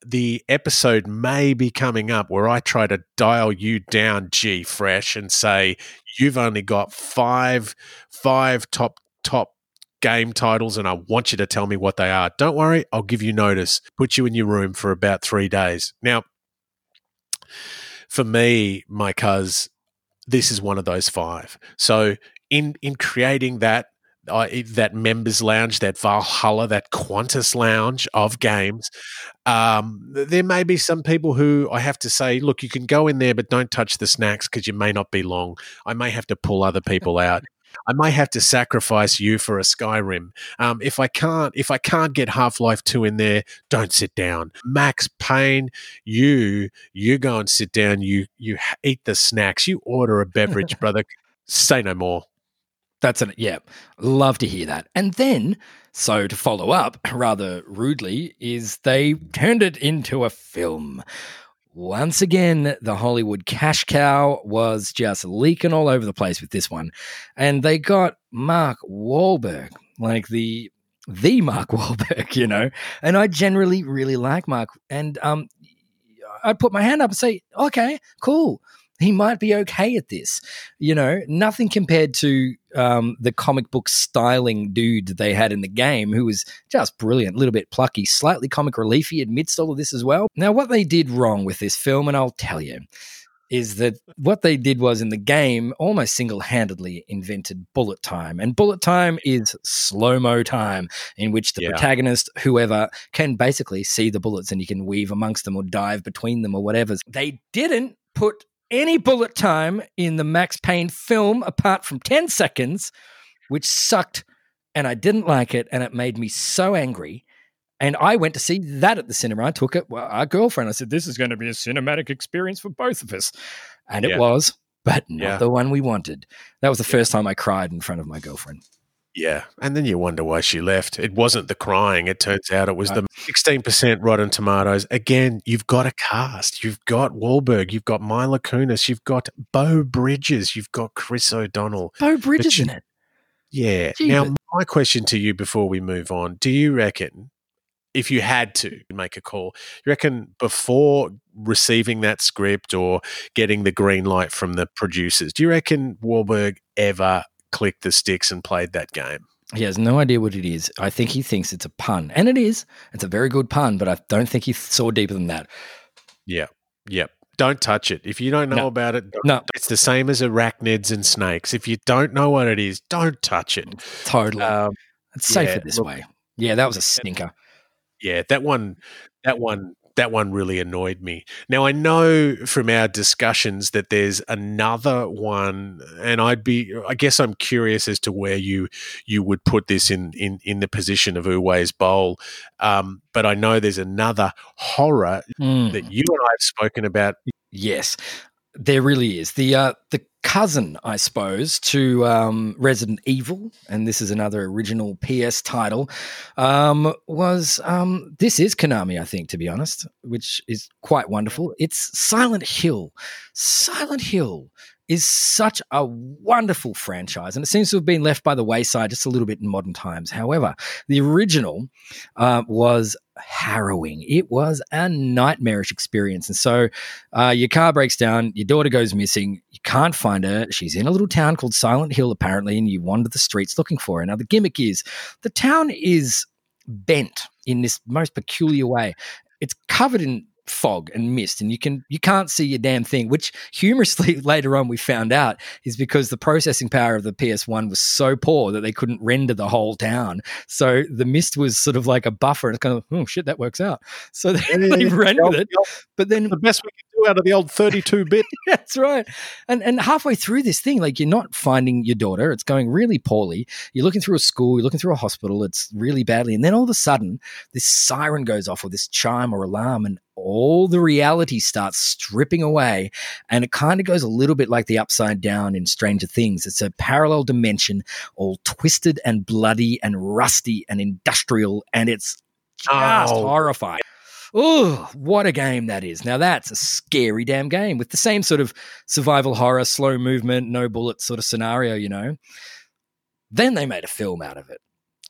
Speaker 2: the episode may be coming up where I try to dial you down, G Fresh, and say you've only got five five top top game titles, and I want you to tell me what they are. Don't worry, I'll give you notice. Put you in your room for about three days. Now, for me, my cuz, this is one of those five. So in in creating that uh, that members lounge, that Valhalla, that Qantas lounge of games. Um, there may be some people who I have to say, look, you can go in there, but don't touch the snacks because you may not be long. I may have to pull other people out. I may have to sacrifice you for a Skyrim. Um, if I can't, if I can't get Half Life Two in there, don't sit down. Max Payne, you you go and sit down. You you eat the snacks. You order a beverage, brother. Say no more.
Speaker 1: That's an yeah, love to hear that. And then, so to follow up rather rudely, is they turned it into a film. Once again, the Hollywood cash cow was just leaking all over the place with this one, and they got Mark Wahlberg, like the the Mark Wahlberg, you know. And I generally really like Mark, and um, I'd put my hand up and say, okay, cool he might be okay at this. You know, nothing compared to um, the comic book styling dude they had in the game, who was just brilliant, a little bit plucky, slightly comic reliefy amidst all of this as well. Now, what they did wrong with this film, and I'll tell you, is that what they did was in the game almost single handedly invented bullet time. And bullet time is slow mo time, in which the yeah. protagonist, whoever, can basically see the bullets and you can weave amongst them or dive between them or whatever. They didn't put any bullet time in the Max Payne film apart from 10 seconds, which sucked and I didn't like it and it made me so angry. And I went to see that at the cinema. I took it, well, our girlfriend. I said, This is going to be a cinematic experience for both of us. And yeah. it was, but not yeah. the one we wanted. That was the first time I cried in front of my girlfriend.
Speaker 2: Yeah. And then you wonder why she left. It wasn't the crying. It turns out it was the 16% Rotten Tomatoes. Again, you've got a cast. You've got Wahlberg. You've got Mila Kunis. You've got Beau Bridges. You've got Chris O'Donnell.
Speaker 1: Beau Bridges in it.
Speaker 2: Yeah. Gee, now, my question to you before we move on do you reckon if you had to make a call, you reckon before receiving that script or getting the green light from the producers, do you reckon Wahlberg ever clicked the sticks and played that game.
Speaker 1: He has no idea what it is. I think he thinks it's a pun, and it is. It's a very good pun, but I don't think he saw deeper than that.
Speaker 2: Yeah, yep, don't touch it. If you don't know
Speaker 1: No.
Speaker 2: about it,
Speaker 1: No.
Speaker 2: it's the same as arachnids and snakes. If you don't know what it is, don't touch it.
Speaker 1: Totally.
Speaker 2: Um,
Speaker 1: it's safer
Speaker 2: yeah,
Speaker 1: this
Speaker 2: look-
Speaker 1: way. Yeah, that was a stinker.
Speaker 2: yeah, that one, that one, that one really annoyed me. Now I know from our discussions that there's another one, and I'd be, I guess I'm curious as to where you you would put this in in in the position of Uwe's bowl. Um, but I know there's another horror
Speaker 1: Mm.
Speaker 2: that you and I have spoken about.
Speaker 1: Yes, there really is the uh, the cousin, I suppose, to um, Resident Evil, and this is another original PS title. Um, was um, this is Konami, I think, to be honest, which is quite wonderful. It's Silent Hill. Silent Hill is such a wonderful franchise, and it seems to have been left by the wayside just a little bit in modern times. However, the original uh, was harrowing. It was a nightmarish experience, and so uh, your car breaks down, your daughter goes missing, you can't find her. She's in a little town called Silent Hill, apparently, and you wander the streets looking for her. Now, the gimmick is the town is bent in this most peculiar way. It's covered in fog and mist and you can you can't see your damn thing which humorously later on we found out is because the processing power of the PS1 was so poor that they couldn't render the whole town. So the mist was sort of like a buffer and it's kind of oh shit that works out. So they, they ran with it but then
Speaker 2: The best we can do out of the old 32 bit.
Speaker 1: that's right. And and halfway through this thing, like you're not finding your daughter. It's going really poorly. You're looking through a school, you're looking through a hospital, it's really badly. And then all of a sudden, this siren goes off or this chime or alarm, and all the reality starts stripping away. And it kind of goes a little bit like the upside down in Stranger Things. It's a parallel dimension, all twisted and bloody and rusty and industrial, and it's just
Speaker 2: Oh.
Speaker 1: horrifying. Oh, what a game that is. Now, that's a scary damn game with the same sort of survival horror, slow movement, no bullet sort of scenario, you know. Then they made a film out of it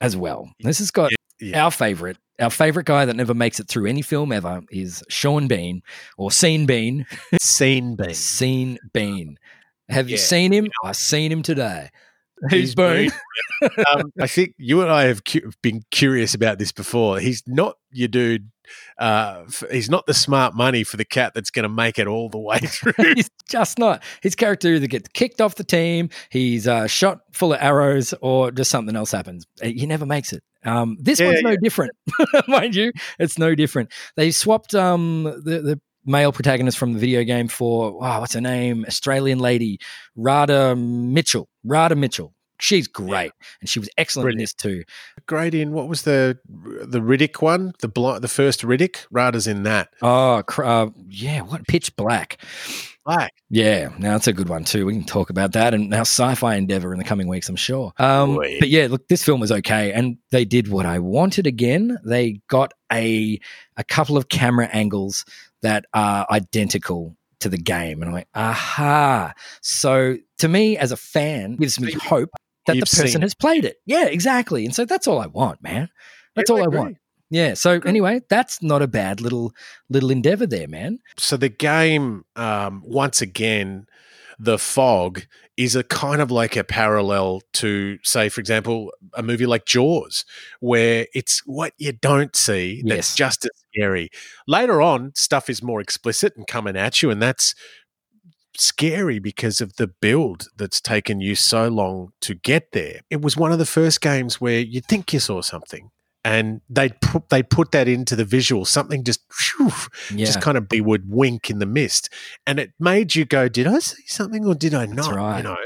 Speaker 1: as well. This has got
Speaker 2: Yeah.
Speaker 1: our favorite, our favorite guy that never makes it through any film ever is Sean Bean or Scene Bean.
Speaker 2: Scene bean.
Speaker 1: Scene Bean. Have you seen him? I've seen him today.
Speaker 2: He's
Speaker 1: He's
Speaker 2: um, I think you and I have cu- been curious about this before. He's not your dude. Uh, f- he's not the smart money for the cat that's going to make it all the way through.
Speaker 1: he's just not. His character either gets kicked off the team, he's uh, shot full of arrows, or just something else happens. He never makes it. Um, this
Speaker 2: Yeah,
Speaker 1: one's no different, mind you. It's no different. They swapped um, the the male protagonist from the video game for wow, what's her name? Australian lady Radha Mitchell. Radha Mitchell. She's great, and she was excellent in this too.
Speaker 2: Great in what was the the Riddick one? The bl- the first Riddick. Radha's in that.
Speaker 1: Oh, cr- uh, yeah, what Pitch Black.
Speaker 2: Black.
Speaker 1: Yeah, now that's a good one too. We can talk about that and our sci-fi endeavor in the coming weeks, I'm sure. Um,
Speaker 2: Oh, yeah.
Speaker 1: But yeah, look, this film was okay, and they did what I wanted again. They got a a couple of camera angles that are identical to the game, and I'm like, aha! So to me, as a fan, gives me hope that the
Speaker 2: you've
Speaker 1: person has played it. Yeah, exactly. And so that's all I want, man. That's
Speaker 2: Yeah,
Speaker 1: all I
Speaker 2: agree.
Speaker 1: want. Yeah. So anyway, that's not a bad little little endeavor there, man.
Speaker 2: So the game, um, once again, the fog is a kind of like a parallel to, say, for example, a movie like Jaws, where it's what you don't see that's
Speaker 1: Yes.
Speaker 2: just as scary. Later on, stuff is more explicit and coming at you, and that's scary because of the build that's taken you so long to get there. It was one of the first games where you think you saw something. And they put they put that into the visual. Something just phew,
Speaker 1: Yeah.
Speaker 2: just kind of be would wink in the mist, and it made you go, "Did I see something or did I not?"
Speaker 1: right.
Speaker 2: You know,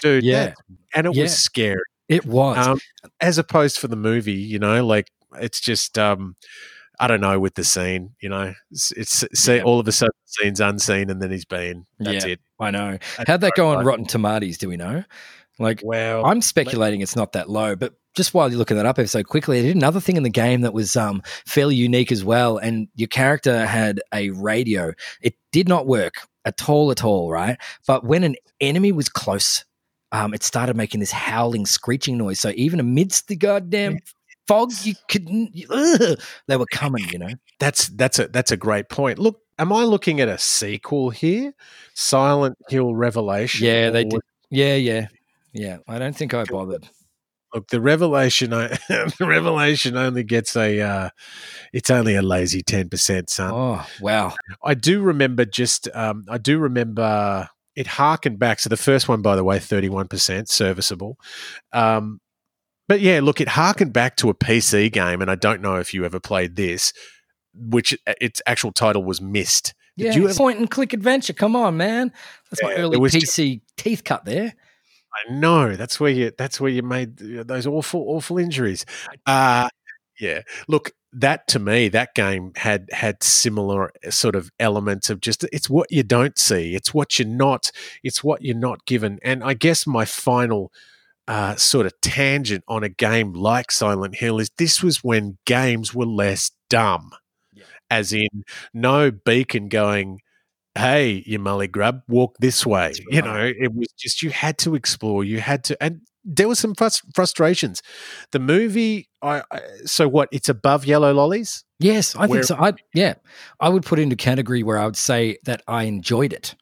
Speaker 2: dude.
Speaker 1: Yeah.
Speaker 2: that- and it
Speaker 1: Yeah.
Speaker 2: was scary.
Speaker 1: it was.
Speaker 2: Um, as opposed for the movie, you know, like it's just, um, I don't know, with the scene, you know, it's, it's see,
Speaker 1: Yeah.
Speaker 2: all of a sudden, the scene's unseen, and then he's been. That's it.
Speaker 1: I know.
Speaker 2: That's
Speaker 1: How'd that go on. Rotten Tomatoes? Do we know? Like,
Speaker 2: Well,
Speaker 1: I'm speculating it's not that low, but just while you're looking that up ever so quickly, I did another thing in the game that was um, fairly unique as well. And your character had a radio. It did not work at all, at all, right? But when an enemy was close, um, it started making this howling, screeching noise. So even amidst the goddamn fog, you couldn't. Ugh, they were coming, you know.
Speaker 2: that's that's a that's a great point. Look, am I looking at a sequel here? Silent Hill Revelation.
Speaker 1: Yeah, they did. Yeah, yeah, yeah. I don't think I bothered.
Speaker 2: Look, the revelation, the revelation only gets a, uh, it's only a lazy ten percent, son.
Speaker 1: Oh wow!
Speaker 2: I do remember just, um, I do remember it harkened back. So the first one, by the way, thirty-one percent serviceable. Um, but yeah, look, it harkened back to a PC game, and I don't know if you ever played this, which uh, its actual title was.
Speaker 1: Did yeah, you ever- point and click adventure? Come on, man, that's yeah, my early PC just- teeth cut there.
Speaker 2: I know that's where you that's where you made those awful awful injuries. Uh yeah. Look, that to me, that game had had similar uh, sort of elements of just it's what you don't see, it's what you're not, it's what you're not given. And I guess my final uh, sort of tangent on a game like Silent Hill is this was when games were less dumb, yeah. as in no beacon going hey, you mully grub, walk this way. Right. You know, it was just you had to explore. You had to, and there were some frust- frustrations. The movie, I, I, so what? It's above Yellow Lollies.
Speaker 1: Yes, I where, think so. I yeah, I would put it into category where I would say that I enjoyed it.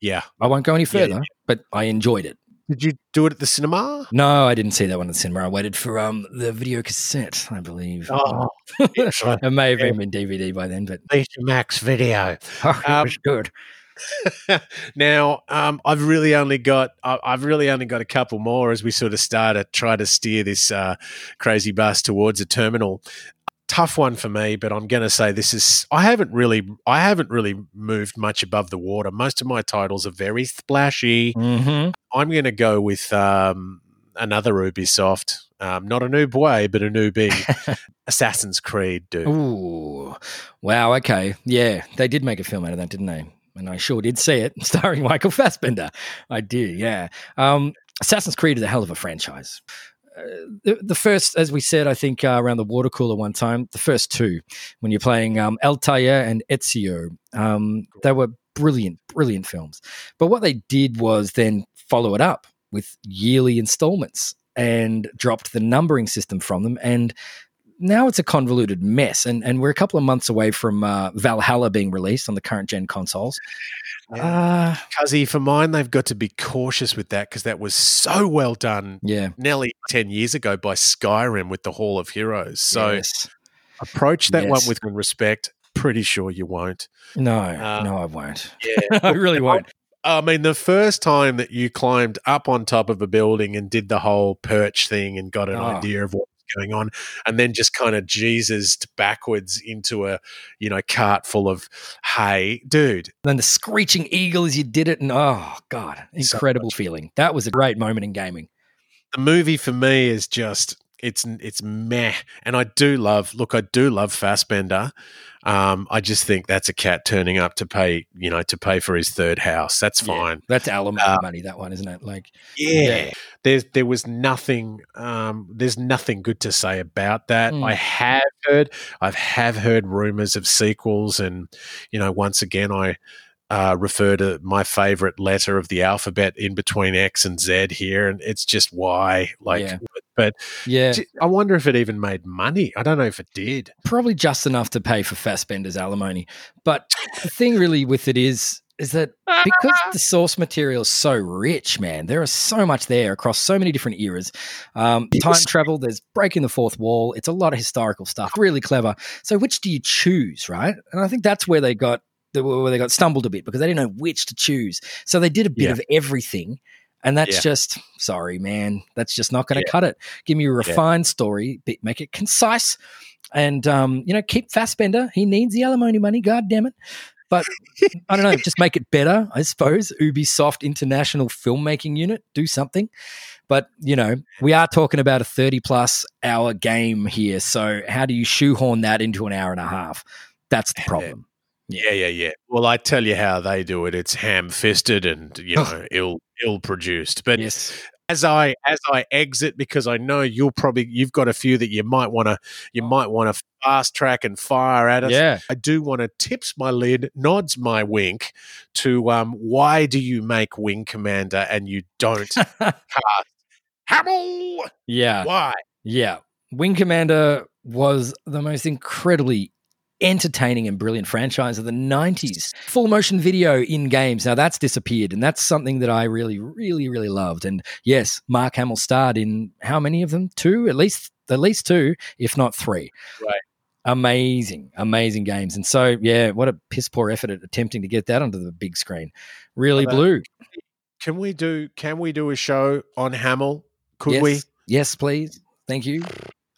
Speaker 2: Yeah,
Speaker 1: I won't go any further, yeah, yeah. but I enjoyed it.
Speaker 2: Did you do it at the cinema?
Speaker 1: No, I didn't see that one at the cinema. I waited for um the video cassette, I believe.
Speaker 2: Oh,
Speaker 1: it may have been DVD by then, but
Speaker 2: Max video.
Speaker 1: Oh, it um, was good.
Speaker 2: now, um, I've really only got I've really only got a couple more as we sort of start to try to steer this uh, crazy bus towards a terminal tough one for me, but I'm going to say this is I haven't really I haven't really moved much above the water. Most of my titles are very splashy.
Speaker 1: Mm-hmm.
Speaker 2: I'm going to go with um, another Ubisoft, um, not a noob way, but a newbie, Assassin's Creed, dude.
Speaker 1: Ooh, wow. Okay, yeah, they did make a film out of that, didn't they? And I sure did see it, starring Michael Fassbender. I do, yeah. Um, Assassin's Creed is a hell of a franchise the, the, first, as we said, I think uh, around the water cooler one time, the first two, when you're playing um, Altair and Ezio, um, they were brilliant, brilliant films. But what they did was then follow it up with yearly installments and dropped the numbering system from them. And now it's a convoluted mess. And, and we're a couple of months away from uh, Valhalla being released on the current gen consoles.
Speaker 2: Yeah. Uh, for mine, they've got to be cautious with that because that was so well done.
Speaker 1: Yeah,
Speaker 2: nearly ten years ago by Skyrim with the Hall of Heroes. So
Speaker 1: yes.
Speaker 2: approach that yes. one with respect. Pretty sure you won't.
Speaker 1: No, uh, no, I won't.
Speaker 2: Yeah,
Speaker 1: I really won't.
Speaker 2: I mean, the first time that you climbed up on top of a building and did the whole perch thing and got an oh. idea of what going on, and then just kind of Jesus backwards into a you know cart full of hay, dude.
Speaker 1: And then the screeching eagle as you did it, and oh god, incredible so feeling. That was a great moment in gaming.
Speaker 2: The movie for me is just it's it's meh, and I do love. Look, I do love Fassbender. Um, I just think that's a cat turning up to pay, you know, to pay for his third house. That's fine.
Speaker 1: Yeah, that's alimony uh, money. That one, isn't it? Like,
Speaker 2: yeah, yeah. there's there was nothing. Um, there's nothing good to say about that. Mm. I have heard, I have have heard rumors of sequels, and you know, once again, I uh, refer to my favorite letter of the alphabet in between X and Z here, and it's just Y. Like, yeah. But
Speaker 1: yeah,
Speaker 2: I wonder if it even made money. I don't know if it did.
Speaker 1: Probably just enough to pay for Fassbender's alimony. But the thing really with it is, is that because the source material is so rich, man, there is so much there across so many different eras. Um, time travel, there's breaking the fourth wall. It's a lot of historical stuff, really clever. So, which do you choose, right? And I think that's where they got where they got stumbled a bit because they didn't know which to choose. So they did a bit yeah. of everything. And that's yeah. just sorry, man. That's just not going to yeah. cut it. Give me a refined story, make it concise, and um, you know, keep Fassbender. He needs the alimony money. God damn it! But I don't know. Just make it better, I suppose. Ubisoft International Filmmaking Unit, do something. But you know, we are talking about a thirty-plus hour game here. So how do you shoehorn that into an hour and a half? That's the problem.
Speaker 2: Yeah, yeah, yeah. Well, I tell you how they do it. It's ham-fisted and you know ill ill produced. But
Speaker 1: yes.
Speaker 2: as I as I exit, because I know you'll probably you've got a few that you might want to you oh. might want to fast track and fire at us.
Speaker 1: Yeah,
Speaker 2: I do want to tips my lid, nods my wink to um. Why do you make Wing Commander and you don't cast Hamill?
Speaker 1: Yeah,
Speaker 2: why?
Speaker 1: Yeah, Wing Commander was the most incredibly entertaining and brilliant franchise of the 90s. Full motion video in games. Now that's disappeared, and that's something that I really, really, really loved. And yes, Mark Hamill starred in how many of them? Two, at least, at least two, if not three.
Speaker 2: Right.
Speaker 1: Amazing, amazing games. And so, yeah, what a piss poor effort at attempting to get that onto the big screen. Really blew.
Speaker 2: Can we do? Can we do a show on Hamill? Could
Speaker 1: yes,
Speaker 2: we?
Speaker 1: Yes, please. Thank you.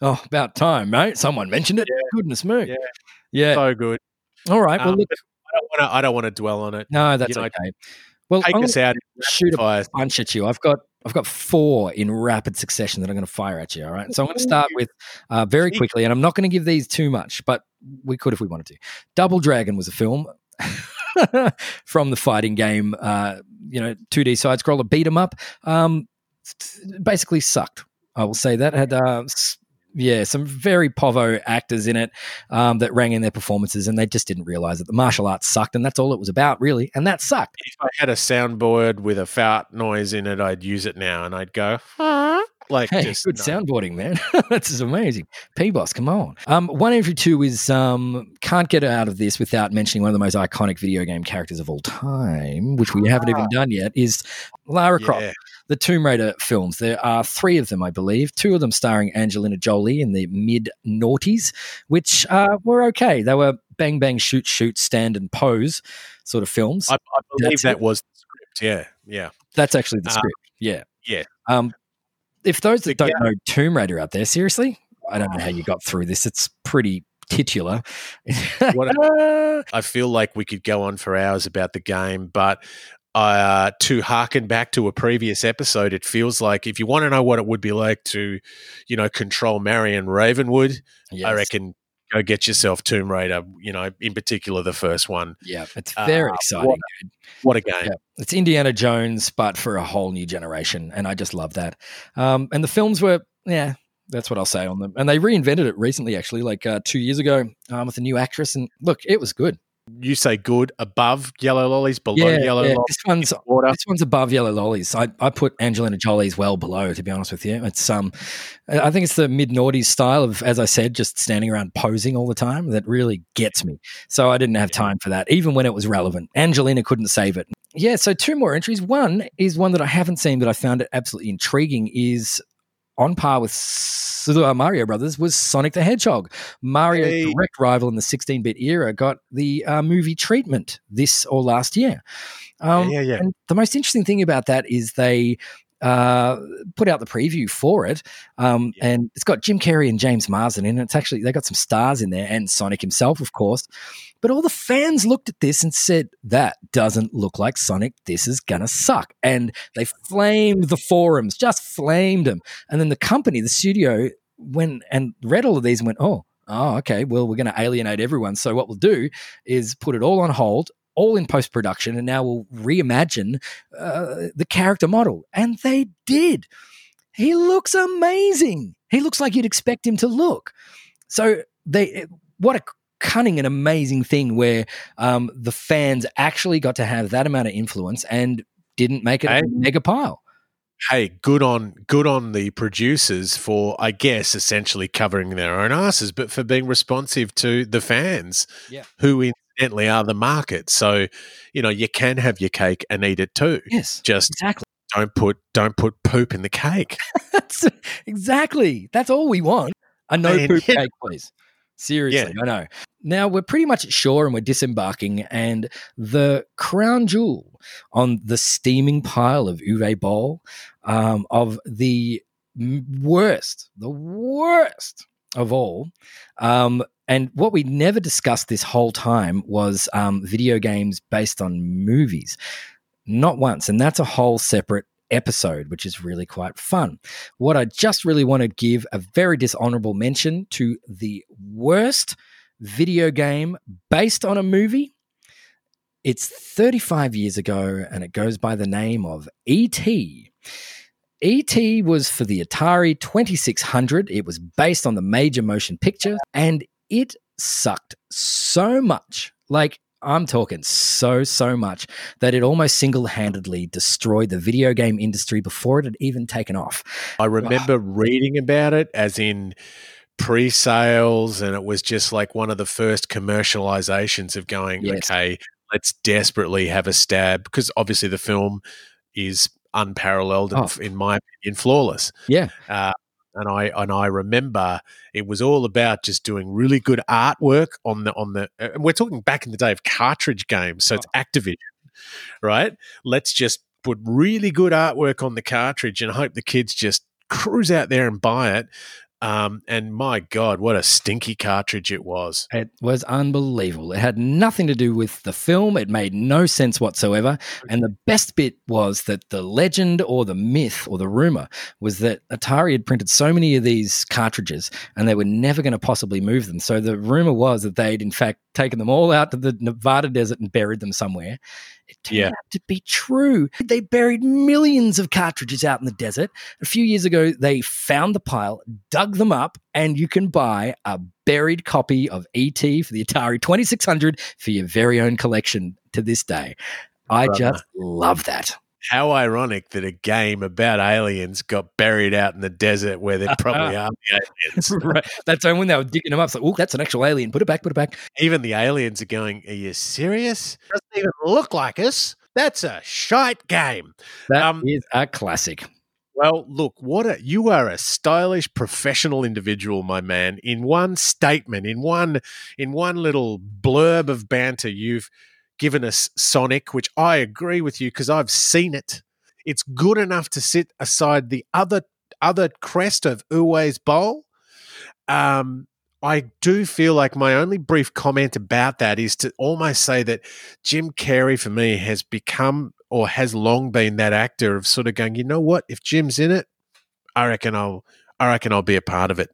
Speaker 1: Oh, about time, mate. Someone mentioned it.
Speaker 2: Yeah.
Speaker 1: Goodness me.
Speaker 2: Yeah.
Speaker 1: Yeah.
Speaker 2: So good.
Speaker 1: All right. Well,
Speaker 2: Um,
Speaker 1: look,
Speaker 2: I don't want to. I don't want to dwell on it.
Speaker 1: no, that's
Speaker 2: you know,
Speaker 1: okay. Well,
Speaker 2: Take
Speaker 1: I'm
Speaker 2: us out.
Speaker 1: shoot a
Speaker 2: Fire.
Speaker 1: bunch at you. I've got I've got four in rapid succession that I'm going to fire at you. All right. So I'm going to start with uh, very quickly, and I'm not going to give these too much, but we could if we wanted to. Double Dragon was a film from the fighting game. Uh, you know, 2D side scroller beat 'em up. Um, basically sucked. I will say that had uh, yeah some very povo actors in it um, that rang in their performances, and they just didn't realize that the martial arts sucked, and that's all it was about, really, and that sucked.
Speaker 2: If I had a soundboard with a fart noise in it, I'd use it now, and I'd go "Huh?" like
Speaker 1: Hey,
Speaker 2: just
Speaker 1: good
Speaker 2: no.
Speaker 1: soundboarding, man. this is amazing. P Boss, come on. Um, one entry two is um, can't get out of this without mentioning one of the most iconic video game characters of all time, which we haven't even done yet, is Lara Croft. The Tomb Raider films. There are three of them, I believe. Two of them starring Angelina Jolie in the mid noughties, which uh, were okay. They were bang bang shoot shoot stand and pose sort of films.
Speaker 2: I, I believe
Speaker 1: That's
Speaker 2: that
Speaker 1: it.
Speaker 2: was the script. Yeah, yeah.
Speaker 1: That's actually the
Speaker 2: Uh,
Speaker 1: script. Yeah.
Speaker 2: yeah.
Speaker 1: Um, if those that don't know Tomb Raider out there, seriously, I don't know how you got through this. It's pretty titular.
Speaker 2: What I feel like we could go on for hours about the game, but uh, to harken back to a previous episode, it feels like if you want to know what it would be like to, you know, control Marion Ravenwood, I reckon go get yourself Tomb Raider. You know, in particular the first one.
Speaker 1: Yeah, it's very
Speaker 2: Uh,
Speaker 1: exciting.
Speaker 2: what-. What a game!
Speaker 1: Yeah, it's Indiana Jones, but for a whole new generation, and I just love that. Um, and the films were, yeah, that's what I'll say on them. And they reinvented it recently, actually, like uh, two years ago, um, with a new actress. And look, it was good.
Speaker 2: You say good above Yellow Lollies, below
Speaker 1: yeah,
Speaker 2: Yellow
Speaker 1: yeah.
Speaker 2: Lollies.
Speaker 1: This one's. This one's above Yellow Lollies. I, I put Angelina Jolie's well below, to be honest with you. It's um, I think it's the mid noughties style of, as I said, just standing around posing all the time that really gets me. So I didn't have time for that, even when it was relevant. Angelina couldn't save it. Yeah, so two more entries. One is one that I haven't seen, but I found it absolutely intriguing. Is on par with Super Mario Brothers was Sonic the Hedgehog. Mario's
Speaker 2: Hey.
Speaker 1: direct rival in the 16-bit era got the uh, movie treatment this or last year. Um,
Speaker 2: yeah, yeah.
Speaker 1: and the most interesting thing about that is they uh, put out the preview for it, um,
Speaker 2: Yeah.
Speaker 1: and it's got Jim Carrey and James Marsden in it. It's actually they got some stars in there, and Sonic himself, of course. But all the fans looked at this and said, "That doesn't look like Sonic. This is gonna suck." And they flamed the forums, just flamed them. And then the company, the studio, went and read all of these and went, "Oh." Oh, okay. Well, we're going to alienate everyone. So, what we'll do is put it all on hold, all in post production, and now we'll reimagine uh, the character model. And they did. He looks amazing. He looks like you'd expect him to look. So they, what a cunning and amazing thing where um, the fans actually got to have that amount of influence and didn't make it
Speaker 2: Hey.
Speaker 1: a mega pile.
Speaker 2: hey, good on good on the producers for, I guess, essentially covering their own asses, but for being responsive to the fans,
Speaker 1: Yeah.
Speaker 2: who incidentally are the market. So, you know, you can have your cake and eat it too.
Speaker 1: Yes,
Speaker 2: Just
Speaker 1: exactly.
Speaker 2: don't put don't put poop in the cake.
Speaker 1: That's exactly. That's all we want. A no
Speaker 2: Man,
Speaker 1: poop
Speaker 2: yeah.
Speaker 1: cake, please. Seriously, I know. Now we're pretty much at shore and we're disembarking, and the crown jewel on the steaming pile of Uwe Boll um, of the worst, the worst of all. Um, and what we never discussed this whole time was um, video games based on movies. Not once. And that's a whole separate episode, which is really quite fun. What I just really want to give a very dishonorable mention to the worst video game based on a movie. It's 35 years ago and it goes by the name of E.T. E.T. was for the Atari 2600. It was based on the major motion picture and it sucked so much. Like, I'm talking so, so much that it almost single handedly destroyed the video game industry before it had even taken off.
Speaker 2: I remember reading about it as in pre-sales and it was just like one of the first commercializations of going yes. okay let's desperately have a stab because obviously the film is unparalleled oh. in my opinion flawless
Speaker 1: yeah
Speaker 2: uh, and I and I remember it was all about just doing really good artwork on the on the and we're talking back in the day of cartridge games so oh. it's Activision right let's just put really good artwork on the cartridge and hope the kids just cruise out there and buy it um, and my God, what a stinky cartridge it was.
Speaker 1: It was unbelievable. It had nothing to do with the film. It made no sense whatsoever. And the best bit was that the legend or the myth or the rumor was that Atari had printed so many of these cartridges and they were never going to possibly move them. So the rumor was that they'd, in fact, taken them all out to the Nevada desert and buried them somewhere. It turned yeah. out to be true. They buried millions of cartridges out in the desert. A few years ago, they found the pile, dug them up, and you can buy a buried copy of ET for the Atari 2600 for your very own collection to this day. I Brother. just love that.
Speaker 2: How ironic that a game about aliens got buried out in the desert where there probably are the aliens.
Speaker 1: right. That's when they were digging them up. It's like, oh, that's an actual alien. Put it back, put it back.
Speaker 2: Even the aliens are going, Are you serious? Doesn't even look like us. That's a shite game.
Speaker 1: That um, is a classic.
Speaker 2: Well, look, what a, you are a stylish professional individual, my man. In one statement, in one in one little blurb of banter, you've given us Sonic, which I agree with you because I've seen it. It's good enough to sit aside the other other crest of Uwe's Bowl. Um, I do feel like my only brief comment about that is to almost say that Jim Carrey for me has become or has long been that actor of sort of going, you know what, if Jim's in it, I reckon I'll I reckon I'll be a part of it.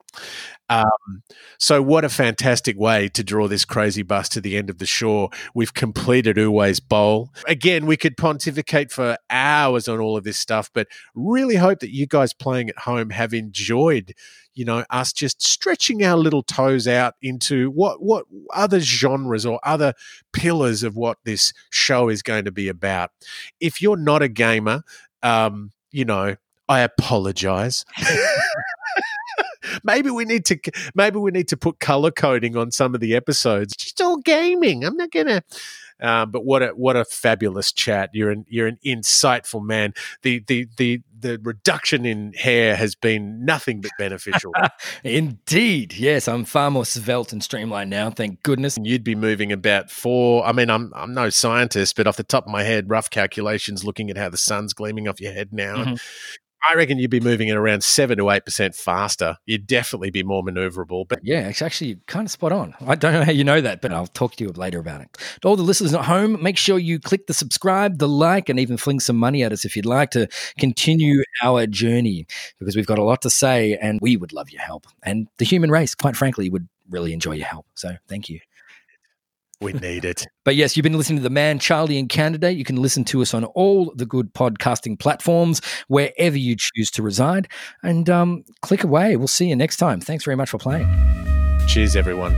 Speaker 2: Um, so, what a fantastic way to draw this crazy bus to the end of the shore. We've completed Uwe's Bowl. Again, we could pontificate for hours on all of this stuff, but really hope that you guys playing at home have enjoyed, you know, us just stretching our little toes out into what what other genres or other pillars of what this show is going to be about. If you're not a gamer, um, you know, I apologize. maybe we need to maybe we need to put color coding on some of the episodes. It's Just all gaming. I'm not gonna. Uh, but what a what a fabulous chat! You're an you're an insightful man. The the the the reduction in hair has been nothing but beneficial.
Speaker 1: Indeed, yes, I'm far more svelte and streamlined now. Thank goodness.
Speaker 2: You'd be moving about four. I mean, I'm I'm no scientist, but off the top of my head, rough calculations, looking at how the sun's gleaming off your head now, mm-hmm. I reckon you'd be moving at around seven to eight percent faster. You'd definitely be more maneuverable. But
Speaker 1: yeah, it's actually kind of spot on. I don't know how you know that, but I'll talk to you later about it. To all the listeners at home, make sure you click the subscribe, the like, and even fling some money at us if you'd like to continue our journey because we've got a lot to say and we would love your help. And the human race, quite frankly, would really enjoy your help. So thank you.
Speaker 2: We need it.
Speaker 1: but yes, you've been listening to The Manchildian Candidate. You can listen to us on all the good podcasting platforms, wherever you choose to reside. And um, click away. We'll see you next time. Thanks very much for playing.
Speaker 2: Cheers, everyone.